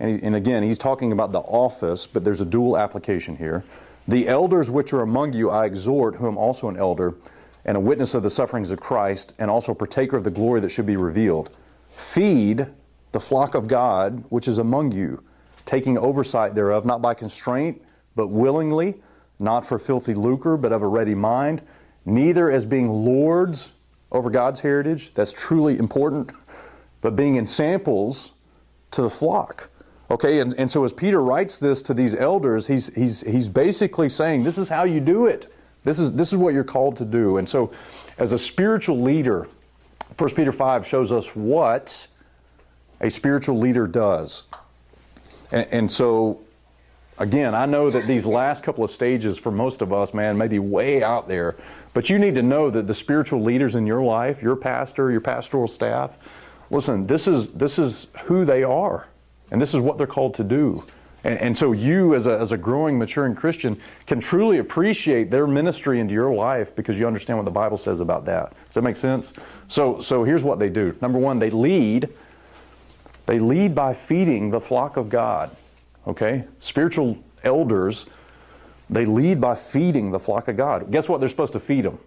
and, he, and again, he's talking about the office, but there's a dual application here. The elders which are among you I exhort, who am also an elder, and a witness of the sufferings of Christ, and also a partaker of the glory that should be revealed. Feed the flock of God which is among you, taking oversight thereof, not by constraint, but willingly, not for filthy lucre, but of a ready mind, neither as being lords over God's heritage, that's truly important, but being ensamples to the flock. Okay, and, and so as Peter writes this to these elders, he's, he's, he's basically saying, This is how you do it. This is, this is what you're called to do. And so, as a spiritual leader, 1 Peter 5 shows us what a spiritual leader does. And, and, so, again, I know that these last couple of stages for most of us, man, may be way out there. But you need to know that the spiritual leaders in your life, your pastor, your pastoral staff, listen, this is, this is who they are. And this is what they're called to do. And, and, so you, as a, as a growing, maturing Christian, can truly appreciate their ministry into your life because you understand what the Bible says about that. Does that make sense? So, so here's what they do. Number one, they lead. They lead by feeding the flock of God. Okay? Spiritual elders They lead by feeding the flock of God. Guess what they're supposed to feed them?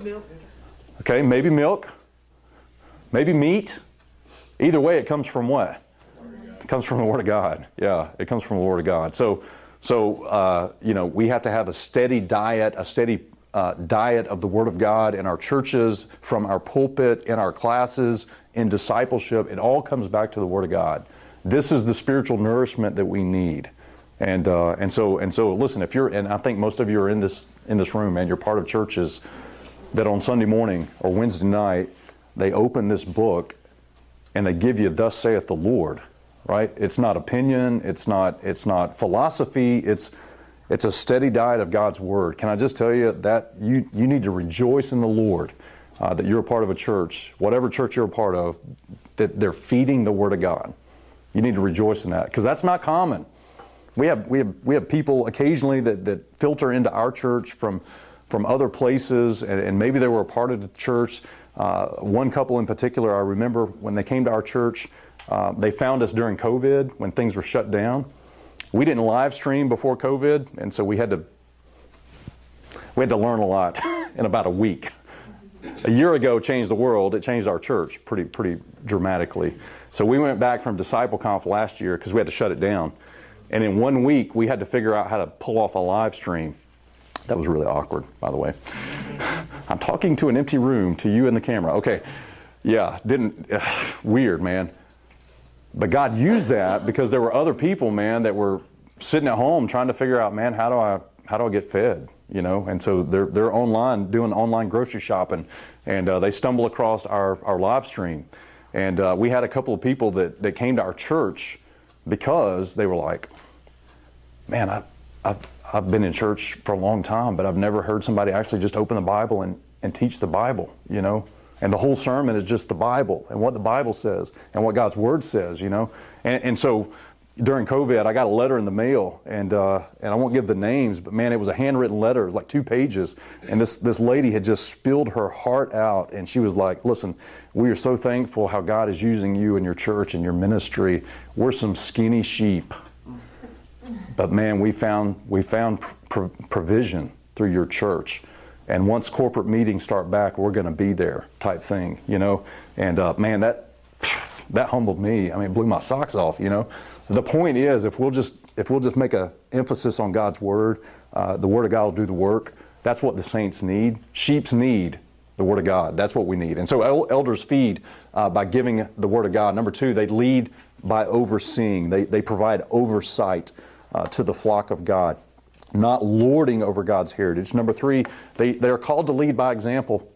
Milk. Okay, maybe milk, maybe meat. Either way, it comes from what? It comes from the Word of God. Yeah, it comes from the Word of God. So, so uh, you know, we have to have a steady diet, a steady uh, diet of the Word of God in our churches, from our pulpit, in our classes, in discipleship. It all comes back to the Word of God. This is the spiritual nourishment that we need. And, uh, and so and so listen if you're and I think most of you are in this in this room and you're part of churches that on Sunday morning or Wednesday night they open this book and they give you thus saith the Lord right it's not opinion it's not it's not philosophy it's it's a steady diet of God's word can I just tell you that you you need to rejoice in the Lord uh, that you're a part of a church whatever church you're a part of that they're feeding the word of God you need to rejoice in that because that's not common we have, we have, we have people occasionally that, that filter into our church from, from other places, and, and maybe they were a part of the church. Uh, one couple in particular, I remember when they came to our church, uh, they found us during COVID when things were shut down. We didn't live stream before COVID, and so we had to we had to learn a lot in about a week. A year ago changed the world. It changed our church pretty pretty dramatically. So we went back from Disciple Conf last year because we had to shut it down. And in one week, we had to figure out how to pull off a live stream. That was really awkward, by the way. I'm talking to an empty room, to you and the camera. Okay, yeah, didn't, weird, man. But God used that because there were other people, man, that were sitting at home trying to figure out, man, how do I, how do I get fed? You know, and so they're, they're online doing online grocery shopping, and uh, they stumble across our, our live stream. And uh, we had a couple of people that, that came to our church because they were like, man, I, I've, I've been in church for a long time, but I've never heard somebody actually just open the Bible and, and teach the Bible, you know? And the whole sermon is just the Bible and what the Bible says and what God's Word says, you know? And, and so during COVID, I got a letter in the mail, and uh, and I won't give the names, but man, it was a handwritten letter, it was like two pages, and this this lady had just spilled her heart out, and she was like, "Listen, we are so thankful how God is using you and your church and your ministry. We're some skinny sheep, but man, we found we found pr- provision through your church. And once corporate meetings start back, we're going to be there, type thing, you know. And uh, man, that that humbled me. I mean, blew my socks off, you know. The point is, if we'll just if we'll just make an emphasis on God's word, uh, the word of God will do the work. That's what the saints need. Sheep's need the word of God. That's what we need. And so el- elders feed uh, by giving the word of God. Number two, they lead by overseeing. They they provide oversight uh, to the flock of God, not lording over God's heritage. Number three, they, they are called to lead by example.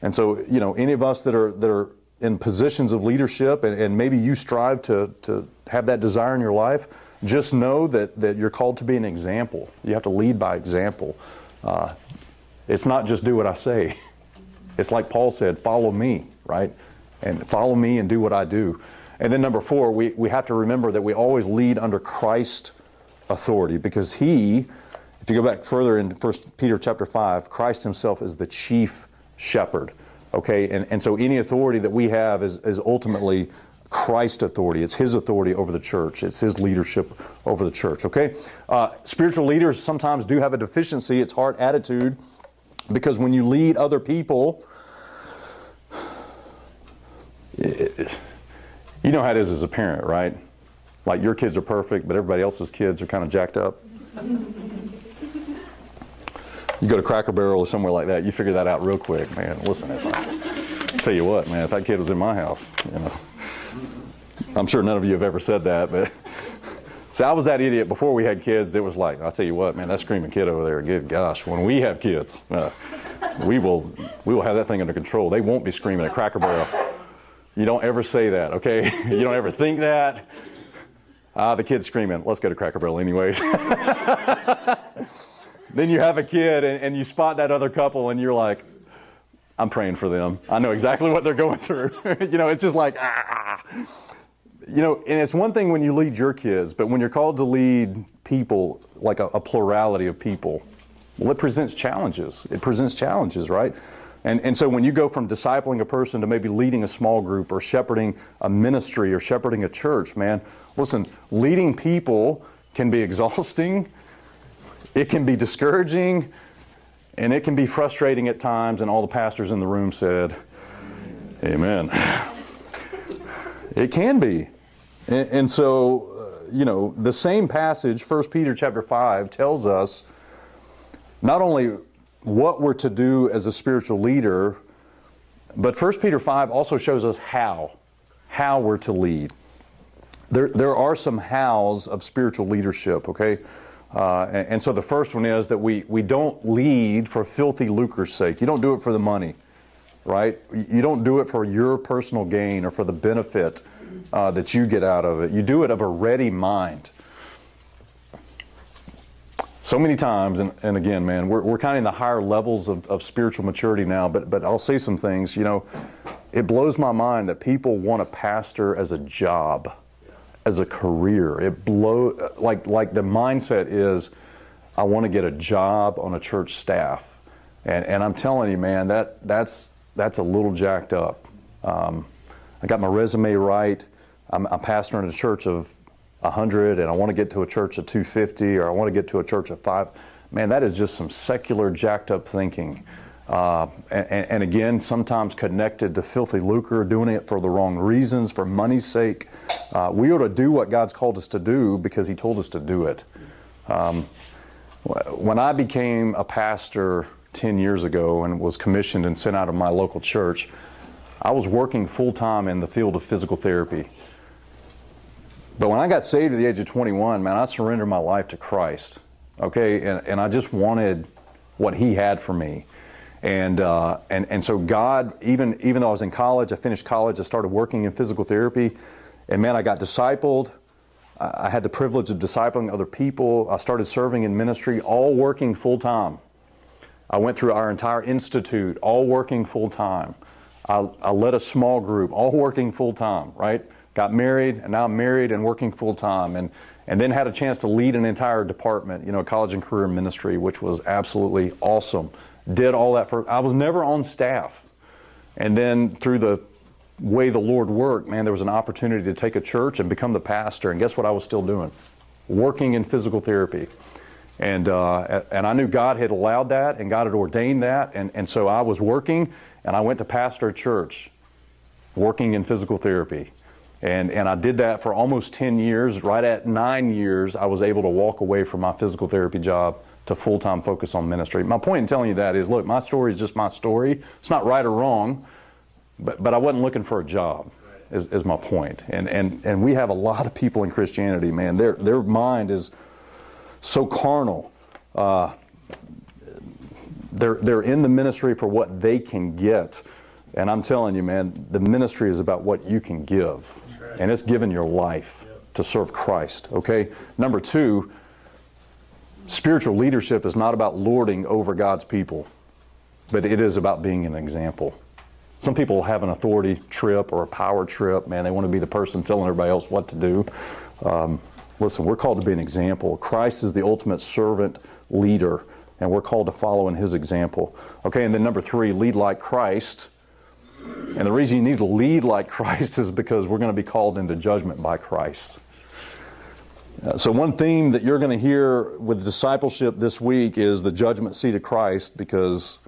And so, you know, any of us that are, that are in positions of leadership and, and maybe you strive to, to have that desire in your life, just know that, that you're called to be an example. You have to lead by example. Uh, it's not just do what I say. It's like Paul said, follow me, right? And follow me and do what I do. And then number four, we, we have to remember that we always lead under Christ authority because he, if you go back further in 1 Peter chapter 5, Christ himself is the chief shepherd. Okay, and, and so any authority that we have is, is ultimately Christ authority. It's His authority over the church. It's His leadership over the church. Okay? Uh, spiritual leaders sometimes do have a deficiency. It's heart attitude because when you lead other people, it, you know how it is as a parent, right? Like your kids are perfect, but everybody else's kids are kind of jacked up. You go to Cracker Barrel or somewhere like that, you figure that out real quick, man. Listen, if I tell you what, man, if that kid was in my house, you know, I'm sure none of you have ever said that, but see, I was that idiot before we had kids. It was like, I'll tell you what, man, that screaming kid over there, good gosh, when we have kids, uh, we will we will have that thing under control. They won't be screaming at Cracker Barrel. You don't ever say that, okay? You don't ever think that. Ah, the kid's screaming, let's go to Cracker Barrel anyways. then you have a kid and, and, you spot that other couple and you're like, I'm praying for them. I know exactly what they're going through. you know, it's just like, ah. You know, and it's one thing when you lead your kids, but when you're called to lead people, like a, a plurality of people, well, it presents challenges. It presents challenges, right? And, and so when you go from discipling a person to maybe leading a small group or shepherding a ministry or shepherding a church, man, listen, leading people can be exhausting it can be discouraging and it can be frustrating at times, and all the pastors in the room said, Amen. It can be. And, and so, uh, you know, the same passage, 1 Peter chapter 5, tells us not only what we're to do as a spiritual leader, but 1 Peter 5 also shows us how, how we're to lead. There, there are some hows of spiritual leadership, okay? Uh, and, and, so the first one is that we, we don't lead for filthy lucre's sake. You don't do it for the money, right? You don't do it for your personal gain or for the benefit uh, that you get out of it. You do it of a ready mind. So many times, and, and again, man, we're, we're kind of in the higher levels of, of spiritual maturity now, but, but I'll say some things. You know, it blows my mind that people want a pastor as a job as a career. It blow like like the mindset is, I want to get a job on a church staff, and and I'm telling you, man, that that's that's a little jacked up. Um, I got my resume right. I'm, I'm pastoring a church of 100, and I want to get to a church of 250, or I want to get to a church of five. Man, that is just some secular jacked up thinking. Uh, and, and, again, sometimes connected to filthy lucre, doing it for the wrong reasons, for money's sake. Uh, we ought to do what God's called us to do because He told us to do it. Um, when I became a pastor 10 years ago and was commissioned and sent out of my local church, I was working full time in the field of physical therapy. But when I got saved at the age of 21, man, I surrendered my life to Christ. Okay, and, and I just wanted what He had for me. And, uh, and, and so God, even, even though I was in college, I finished college, I started working in physical therapy. And man, I got discipled. I had the privilege of discipling other people. I started serving in ministry, all working full time. I went through our entire institute, all working full time. I, I led a small group, all working full time, right? Got married, and now I'm married and working full time. And, and then had a chance to lead an entire department, you know, college and career ministry, which was absolutely awesome did all that for, I was never on staff. And then through the way the Lord worked, man, there was an opportunity to take a church and become the pastor. And guess what I was still doing? Working in physical therapy. And, uh, and I knew God had allowed that and God had ordained that. And, and so I was working and I went to pastor a church working in physical therapy. And, and I did that for almost 10 years. Right at nine years, I was able to walk away from my physical therapy job to full time focus on ministry. My point in telling you that is look, my story is just my story. It's not right or wrong, but, but I wasn't looking for a job. Is, is my point. And, and, and we have a lot of people in Christianity, man, their, their mind is so carnal. Uh, they're, they're in the ministry for what they can get. And I'm telling you, man, the ministry is about what you can give. And it's giving your life to serve Christ, okay? Number two, Spiritual leadership is not about lording over God's people, but it is about being an example. Some people have an authority trip or a power trip. Man, they want to be the person telling everybody else what to do. Um, listen, we're called to be an example. Christ is the ultimate servant leader, and we're called to follow in his example. Okay, and then number three, lead like Christ. And the reason you need to lead like Christ is because we're going to be called into judgment by Christ. Uh, so, one theme that you're going to hear with discipleship this week is the judgment seat of Christ because,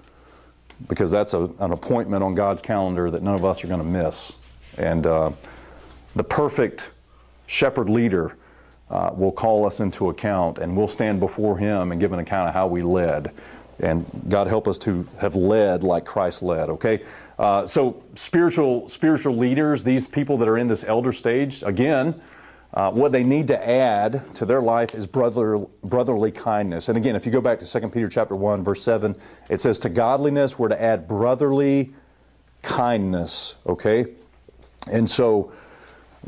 because that's a, an appointment on God's calendar that none of us are going to miss. And uh, the perfect shepherd leader uh, will call us into account and we'll stand before him and give an account of how we led. And God help us to have led like Christ led, okay? Uh, so, spiritual, spiritual leaders, these people that are in this elder stage, again, uh, what they need to add to their life is brother, brotherly kindness. And again, if you go back to 2 Peter chapter 1, verse 7, it says, To godliness we're to add brotherly kindness. Okay? And so,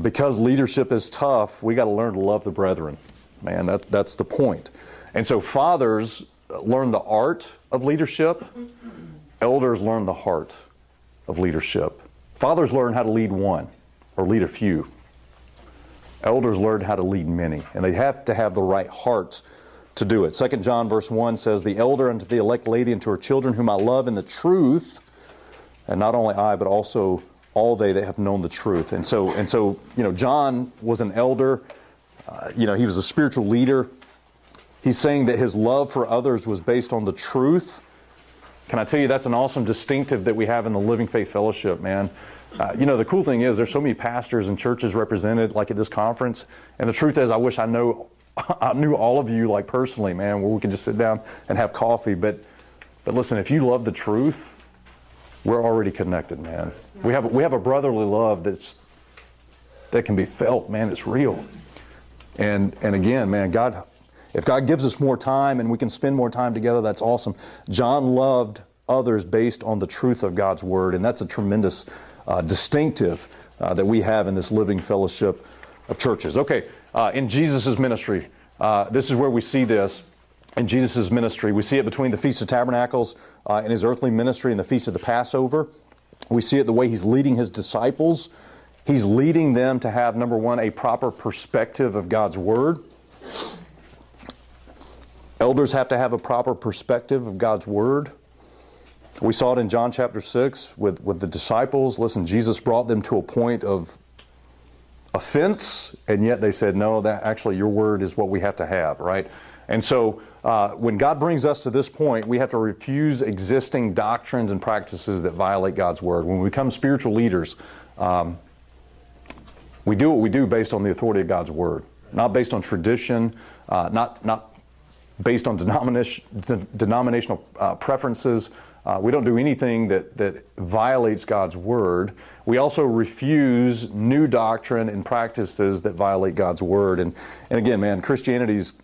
because leadership is tough, we got to learn to love the brethren. Man, that, that's the point. And so, fathers learn the art of leadership, elders learn the heart of leadership. Fathers learn how to lead one or lead a few. Elders learn how to lead many, and they have to have the right hearts to do it. Second John verse 1 says, The elder unto the elect lady and to her children whom I love in the truth, and not only I, but also all they that have known the truth. And so, and so you know, John was an elder. Uh, you know, he was a spiritual leader. He's saying that his love for others was based on the truth. Can I tell you that's an awesome distinctive that we have in the Living Faith Fellowship, man? Uh, you know, the cool thing is there's so many pastors and churches represented, like at this conference, and the truth is, I wish I know, I knew all of you like personally, man, where we could just sit down and have coffee. But, but listen, if you love the truth, we're already connected, man. We have we have a brotherly love that's that can be felt, man. It's real. And and again, man, God, if God gives us more time and we can spend more time together, that's awesome. John loved others based on the truth of God's word, and that's a tremendous uh, distinctive uh, that we have in this living fellowship of churches. Okay, uh, in Jesus' ministry, uh, this is where we see this in Jesus' ministry. We see it between the Feast of Tabernacles uh, and his earthly ministry and the Feast of the Passover. We see it the way he's leading his disciples. He's leading them to have, number one, a proper perspective of God's Word. Elders have to have a proper perspective of God's Word. We saw it in John chapter 6 with, with the disciples. Listen, Jesus brought them to a point of offense, and yet they said, No, that actually your word is what we have to have, right? And so uh, when God brings us to this point, we have to refuse existing doctrines and practices that violate God's word. When we become spiritual leaders, um, we do what we do based on the authority of God's word, not based on tradition, uh, not not based on denomination, denominational uh, preferences. Uh, we don't do anything that, that violates God's word. We also refuse new doctrine and practices that violate God's word. And, and again, man, Christianity's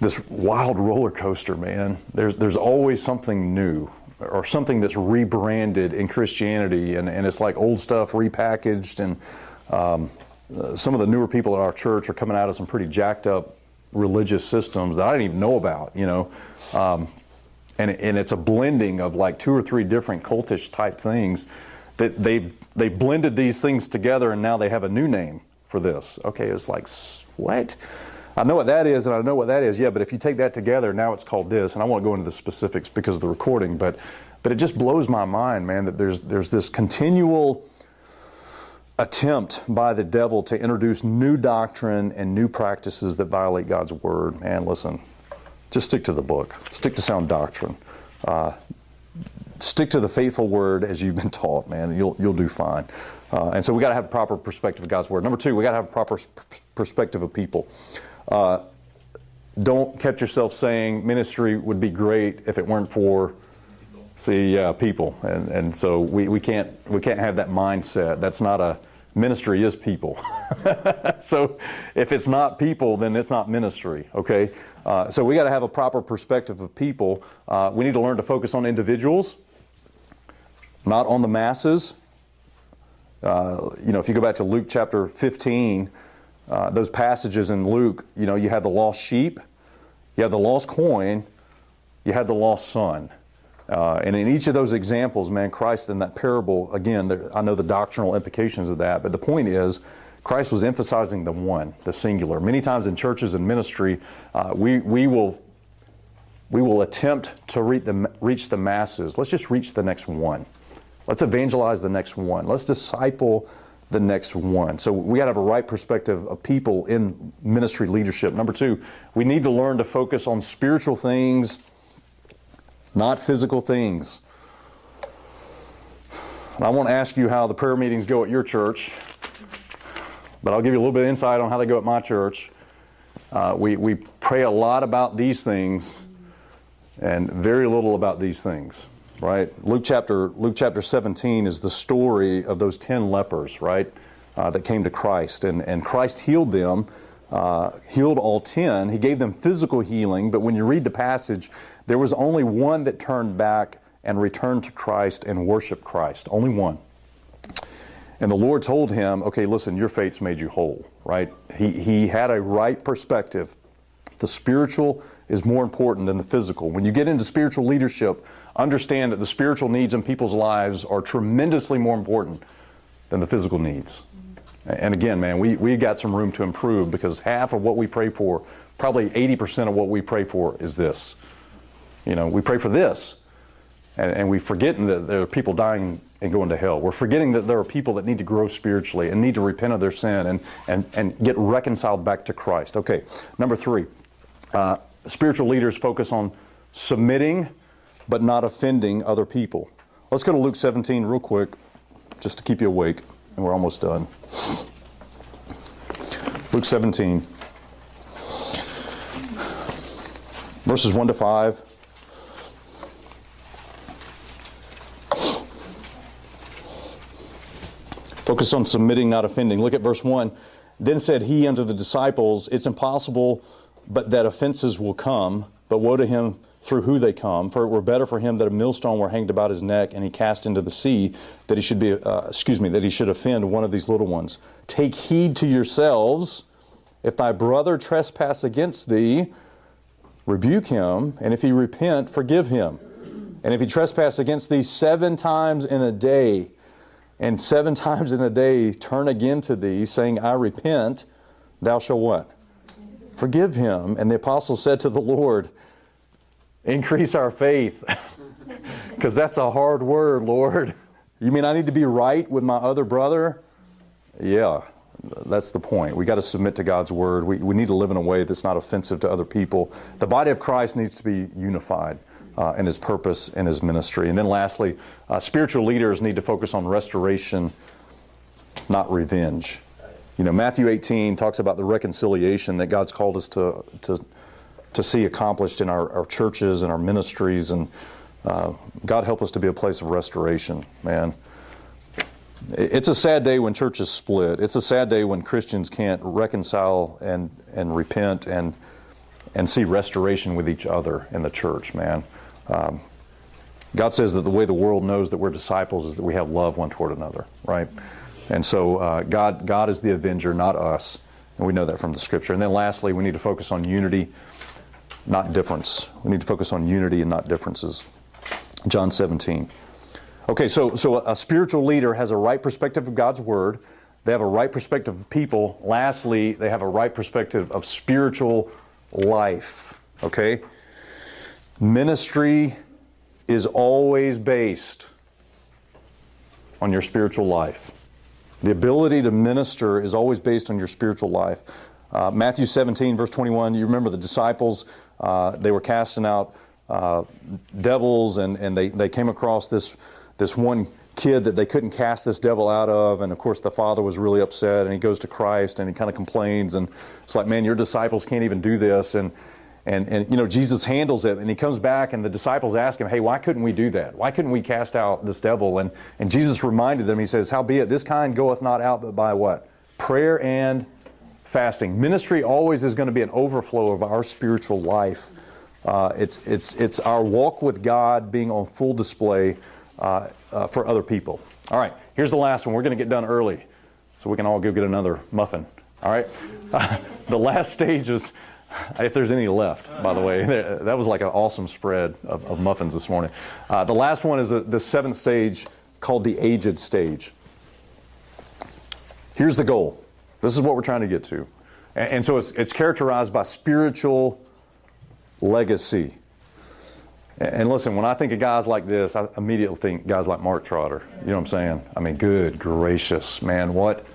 this wild roller coaster, man. There's, there's always something new or something that's rebranded in Christianity, and, and it's like old stuff repackaged. And um, uh, some of the newer people at our church are coming out of some pretty jacked up religious systems that I didn't even know about, you know. Um, and, and it's a blending of like two or three different cultish type things that they've, they've blended these things together and now they have a new name for this. Okay, it's like, what? I know what that is and I know what that is. Yeah, but if you take that together, now it's called this. And I won't go into the specifics because of the recording, but but it just blows my mind, man, that there's there's this continual attempt by the devil to introduce new doctrine and new practices that violate God's word. Man, listen, just stick to the book. Stick to sound doctrine. Uh, stick to the faithful word as you've been taught, man. You'll you'll do fine. Uh, and so we got to have a proper perspective of God's word. Number two, we got to have a proper perspective of people. Uh, don't catch yourself saying ministry would be great if it weren't for see people and, and so we, we can't we can't have that mindset that's not a ministry is people. So if it's not people then it's not ministry okay? Uh, so we got to have a proper perspective of people. Uh, we need to learn to focus on individuals not on the masses. Uh, you know if you go back to luke chapter 15 uh, those passages in Luke, you know, you had the lost sheep, you had the lost coin, you had the lost son. Uh, and in each of those examples, man, Christ in that parable, again, there, I know the doctrinal implications of that, but the point is, Christ was emphasizing the one, the singular. Many times in churches and ministry, uh, we, we, will, we will attempt to reach the, reach the masses. Let's just reach the next one. Let's evangelize the next one. Let's disciple the next one. So we got to have a right perspective of people in ministry leadership. Number two, we need to learn to focus on spiritual things, not physical things. I won't ask you how the prayer meetings go at your church, but I'll give you a little bit of insight on how they go at my church. Uh, we, we pray a lot about these things and very little about these things right? Luke chapter, Luke chapter 17 is the story of those 10 lepers, right, uh, that came to Christ. And, and Christ healed them, uh, healed all 10. He gave them physical healing, but when you read the passage, there was only one that turned back and returned to Christ and worshiped Christ. Only one. And the Lord told him, okay, listen, your faith's made you whole, right? He, he had a right perspective. The spiritual is more important than the physical. When you get into spiritual leadership, understand that the spiritual needs in people's lives are tremendously more important than the physical needs. And again, man, we, we got some room to improve because half of what we pray for, probably 80% of what we pray for is this. You know, we pray for this, and, and we forget that there are people dying and going to hell. We're forgetting that there are people that need to grow spiritually and need to repent of their sin and, and, and get reconciled back to Christ. Okay, number three, uh, spiritual leaders focus on submitting but not offending other people. Let's go to Luke 17 real quick, just to keep you awake, and we're almost done. Luke 17, verses 1 to 5. Focus on submitting, not offending. Look at verse 1. Then said he unto the disciples, It's impossible but that offenses will come, but woe to him through who they come. For it were better for him that a millstone were hanged about his neck and he cast into the sea, that he should be, uh, excuse me, that he should offend one of these little ones. Take heed to yourselves. If thy brother trespass against thee, rebuke him, and if he repent, forgive him. And if he trespass against thee seven times in a day, and seven times in a day turn again to thee, saying, I repent, thou shalt what? Forgive him. And the apostle said to the Lord, Increase our faith. Because that's a hard word, Lord. You mean I need to be right with my other brother? Yeah, that's the point. We got to submit to God's word. We, we need to live in a way that's not offensive to other people. The body of Christ needs to be unified uh, in his purpose and his ministry. And then lastly, uh, spiritual leaders need to focus on restoration, not revenge. You know, Matthew 18 talks about the reconciliation that God's called us to, to, to see accomplished in our, our churches and our ministries. And uh, God help us to be a place of restoration, man. It's a sad day when churches split. It's a sad day when Christians can't reconcile and, and repent and, and see restoration with each other in the church, man. Um, God says that the way the world knows that we're disciples is that we have love one toward another, right? And so uh, God, God is the avenger, not us. And we know that from the scripture. And then lastly, we need to focus on unity, not difference. We need to focus on unity and not differences. John 17. Okay, so, so a spiritual leader has a right perspective of God's word. They have a right perspective of people. Lastly, they have a right perspective of spiritual life. Okay? Ministry is always based on your spiritual life. The ability to minister is always based on your spiritual life. Uh, Matthew 17, verse 21, you remember the disciples, uh, they were casting out uh, devils and, and they, they came across this, this one kid that they couldn't cast this devil out of. And of course, the father was really upset and he goes to Christ and he kind of complains. And it's like, man, your disciples can't even do this. And, and, and, you know, Jesus handles it and he comes back and the disciples ask him, hey, why couldn't we do that? Why couldn't we cast out this devil? And, and Jesus reminded them, he says, howbeit this kind goeth not out but by what? Prayer and fasting. Ministry always is going to be an overflow of our spiritual life. Uh, it's, it's, it's our walk with God being on full display uh, uh, for other people. All right, here's the last one. We're going to get done early so we can all go get another muffin. All right? the last stage is if there's any left, by the way. That was like an awesome spread of, of muffins this morning. Uh, the last one is a, the seventh stage called the aged stage. Here's the goal. This is what we're trying to get to. And, and so it's, it's characterized by spiritual legacy. And, and listen, when I think of guys like this, I immediately think guys like Mark Trotter. You know what I'm saying? I mean, good gracious, man, what,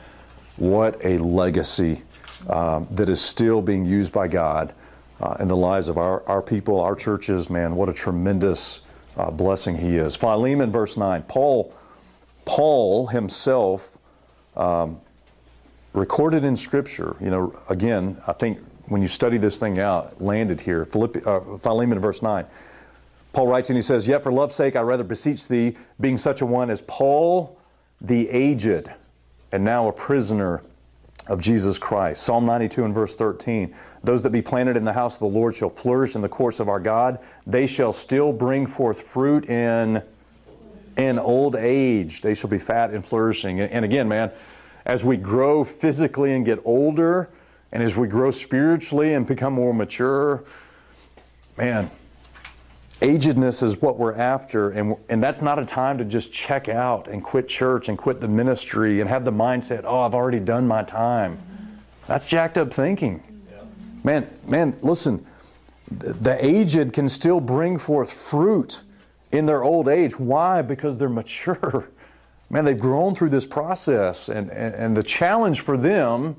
what a legacy um, that is still being used by God uh, in the lives of our, our people, our churches. Man, what a tremendous uh, blessing he is. Philemon, verse 9. Paul, Paul himself um, recorded in Scripture, you know, again, I think when you study this thing out, landed here, Philippi, uh, Philemon, verse 9. Paul writes and he says, Yet for love's sake I rather beseech thee, being such a one as Paul the aged, and now a prisoner of Jesus Christ. Psalm 92 and verse 13. Those that be planted in the house of the Lord shall flourish in the courts of our God. They shall still bring forth fruit in, in old age. They shall be fat and flourishing. And again, man, as we grow physically and get older, and as we grow spiritually and become more mature, man, agedness is what we're after, and, and that's not a time to just check out and quit church and quit the ministry and have the mindset, oh, I've already done my time. That's jacked up thinking. Man, man, listen, the aged can still bring forth fruit in their old age. Why? Because they're mature. man, they've grown through this process. And, and, and the challenge for them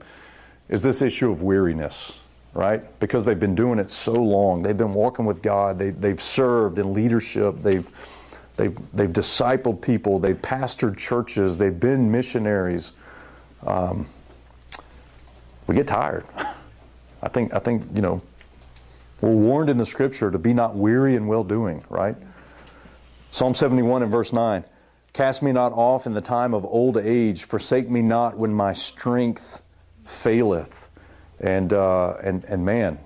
is this issue of weariness, right? Because they've been doing it so long. They've been walking with God. They, they've served in leadership. They've, they've, they've discipled people. They've pastored churches. They've been missionaries. Um, we get tired. I think, I think, you know, we're warned in the scripture to be not weary in well doing, right? Psalm 71 and verse 9 Cast me not off in the time of old age, forsake me not when my strength faileth. And, uh, and, and man,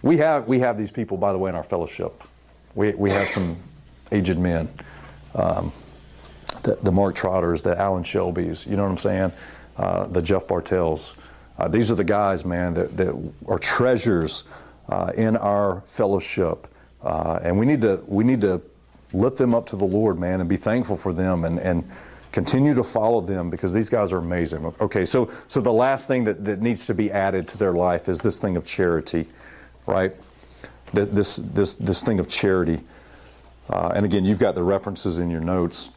we have, we have these people, by the way, in our fellowship. We, we have some aged men, um, the, the Mark Trotters, the Alan Shelbys, you know what I'm saying? Uh, the Jeff Bartels. Uh, these are the guys, man, that, that are treasures uh, in our fellowship. Uh, and we need to, we need to lift them up to the Lord, man, and be thankful for them and, and continue to follow them because these guys are amazing. Okay, so, so the last thing that, that needs to be added to their life is this thing of charity, right? This, this, this thing of charity. Uh, and again, you've got the references in your notes.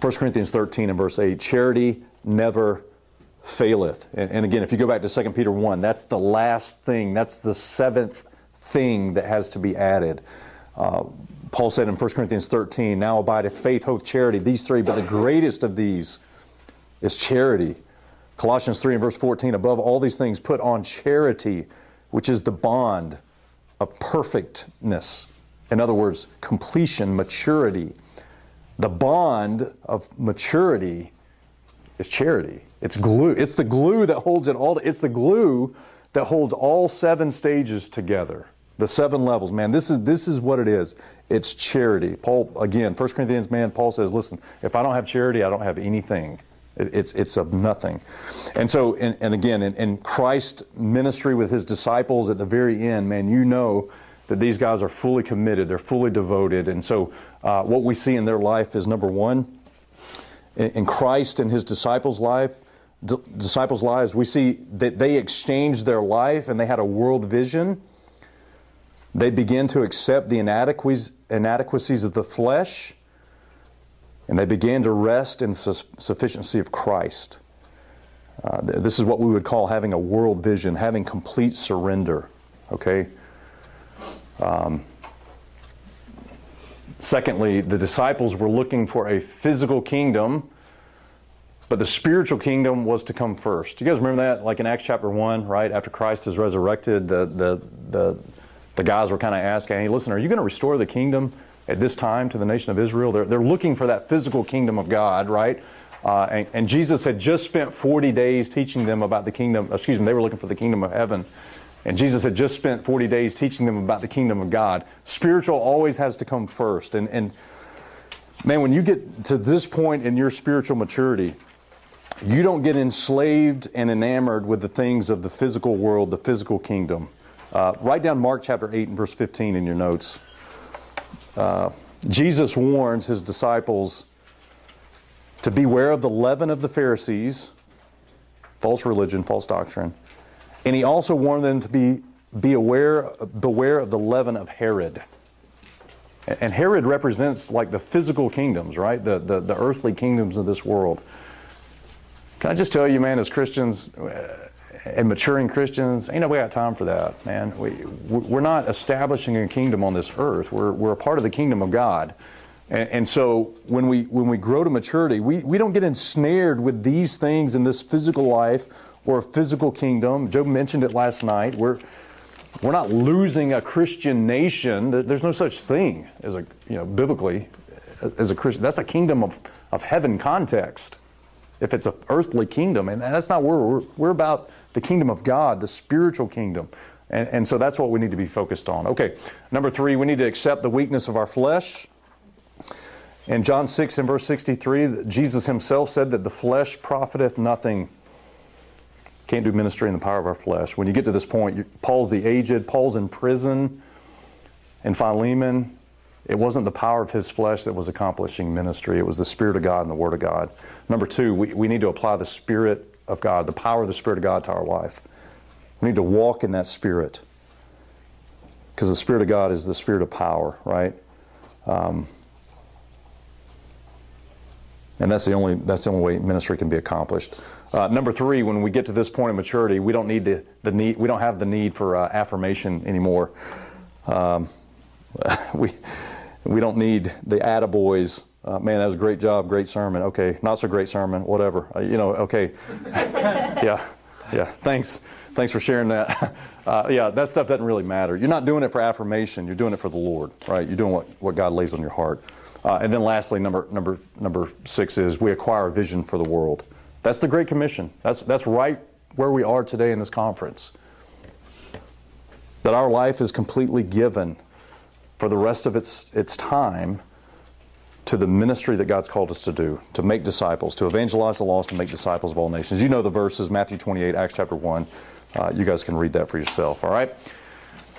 1 Corinthians 13 and verse 8 charity never faileth. And, and, again, if you go back to 2 Peter 1, that's the last thing, that's the seventh thing that has to be added. Uh, Paul said in 1 Corinthians 13, Now abideth faith, hope, charity, these three, but the greatest of these is charity. Colossians 3 and verse 14, Above all these things, put on charity, which is the bond of perfectness. In other words, completion, maturity. The bond of maturity is charity. It's glue. It's the glue that holds it all. It's the glue that holds all seven stages together. The seven levels, man. This is this is what it is. It's charity. Paul again, 1 Corinthians, man. Paul says, listen, if I don't have charity, I don't have anything. It, it's it's of nothing. And so, and, and again, in, in ministry with his disciples at the very end, man, you know that these guys are fully committed. They're fully devoted. And so, uh, what we see in their life is number one, in, in Christ and his disciples' life d- disciples' lives, we see that they exchanged their life and they had a world vision. They began to accept the inadequacies of the flesh, and they began to rest in the sufficiency of Christ. Uh, this is what we would call having a world vision, having complete surrender. Okay? Um, secondly, the disciples were looking for a physical kingdom but the spiritual kingdom was to come first. You guys remember that? Like in Acts chapter 1, right? After Christ is resurrected, the, the, the, the guys were kind of asking, hey, listen, are you going to restore the kingdom at this time to the nation of Israel? They're, they're looking for that physical kingdom of God, right? Uh, and, and, Jesus had just spent 40 days teaching them about the kingdom, excuse me, they were looking for the kingdom of heaven. And Jesus had just spent 40 days teaching them about the kingdom of God. Spiritual always has to come first. And, and man, when you get to this point in your spiritual maturity, you don't get enslaved and enamored with the things of the physical world, the physical kingdom. Uh, write down Mark chapter 8 and verse 15 in your notes. Uh, Jesus warns his disciples to beware of the leaven of the Pharisees, false religion, false doctrine. And he also warned them to be, be aware, beware of the leaven of Herod. And Herod represents like the physical kingdoms, right? The, the, the earthly kingdoms of this world. Can I just tell you, man, as Christians uh, and maturing Christians, ain't nobody got time for that, man. We, we're not establishing a kingdom on this earth. We're, we're a part of the kingdom of God. And, and so when we, when we grow to maturity, we, we don't get ensnared with these things in this physical life or a physical kingdom. Joe mentioned it last night. We're, we're not losing a Christian nation. There's no such thing as a, you know, biblically, as a Christian. That's a kingdom of, of heaven context if it's an earthly kingdom. And that's not where we're, we're about the kingdom of God, the spiritual kingdom. And, and so that's what we need to be focused on. Okay, number three, we need to accept the weakness of our flesh. In John 6 and verse 63, Jesus himself said that the flesh profiteth nothing. Can't do ministry in the power of our flesh. When you get to this point, Paul's the aged, Paul's in prison, and Philemon, it wasn't the power of his flesh that was accomplishing ministry, it was the Spirit of God and the Word of God. Number two, we, we need to apply the Spirit of God, the power of the Spirit of God to our life. We need to walk in that Spirit. Because the Spirit of God is the Spirit of power, right? Um, And that's the only that's the only way ministry can be accomplished. Uh, number three, when we get to this point of maturity, we don't need the, the need we don't have the need for uh, affirmation anymore. Um, we we don't need the attaboys. Uh, man, that was a great job, great sermon. Okay, not so great sermon, whatever. Uh, you know, okay, yeah, yeah. Thanks, thanks for sharing that. Uh, yeah, that stuff doesn't really matter. You're not doing it for affirmation. You're doing it for the Lord, right? You're doing what, what God lays on your heart. Uh, and then lastly, number, number, number six is we acquire a vision for the world. That's the Great Commission. That's, that's right where we are today in this conference. That our life is completely given for the rest of its, its time to the ministry that God's called us to do, to make disciples, to evangelize the lost, to make disciples of all nations. You know the verses, Matthew 28, Acts chapter 1. Uh, you guys can read that for yourself, all right?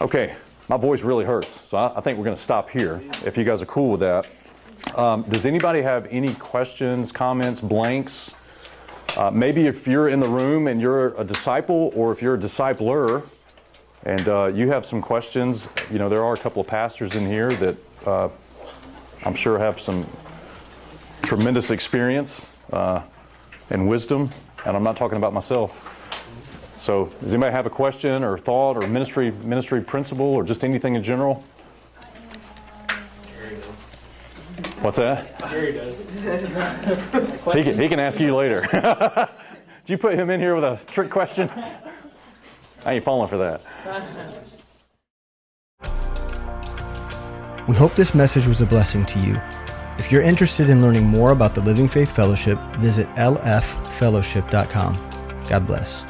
Okay, my voice really hurts, so I, I think we're going to stop here if you guys are cool with that. Um, does anybody have any questions, comments, blanks? Uh, maybe if you're in the room and you're a disciple or if you're a discipler and uh, you have some questions, you know, there are a couple of pastors in here that uh, I'm sure have some tremendous experience uh, and wisdom, and I'm not talking about myself. So, does anybody have a question or thought or ministry ministry principle or just anything in general? What's that? Gary does. he, can, he can ask you later. Did you put him in here with a trick question? I ain't falling for that. We hope this message was a blessing to you. If you're interested in learning more about the Living Faith Fellowship, visit lffellowship.com. God bless.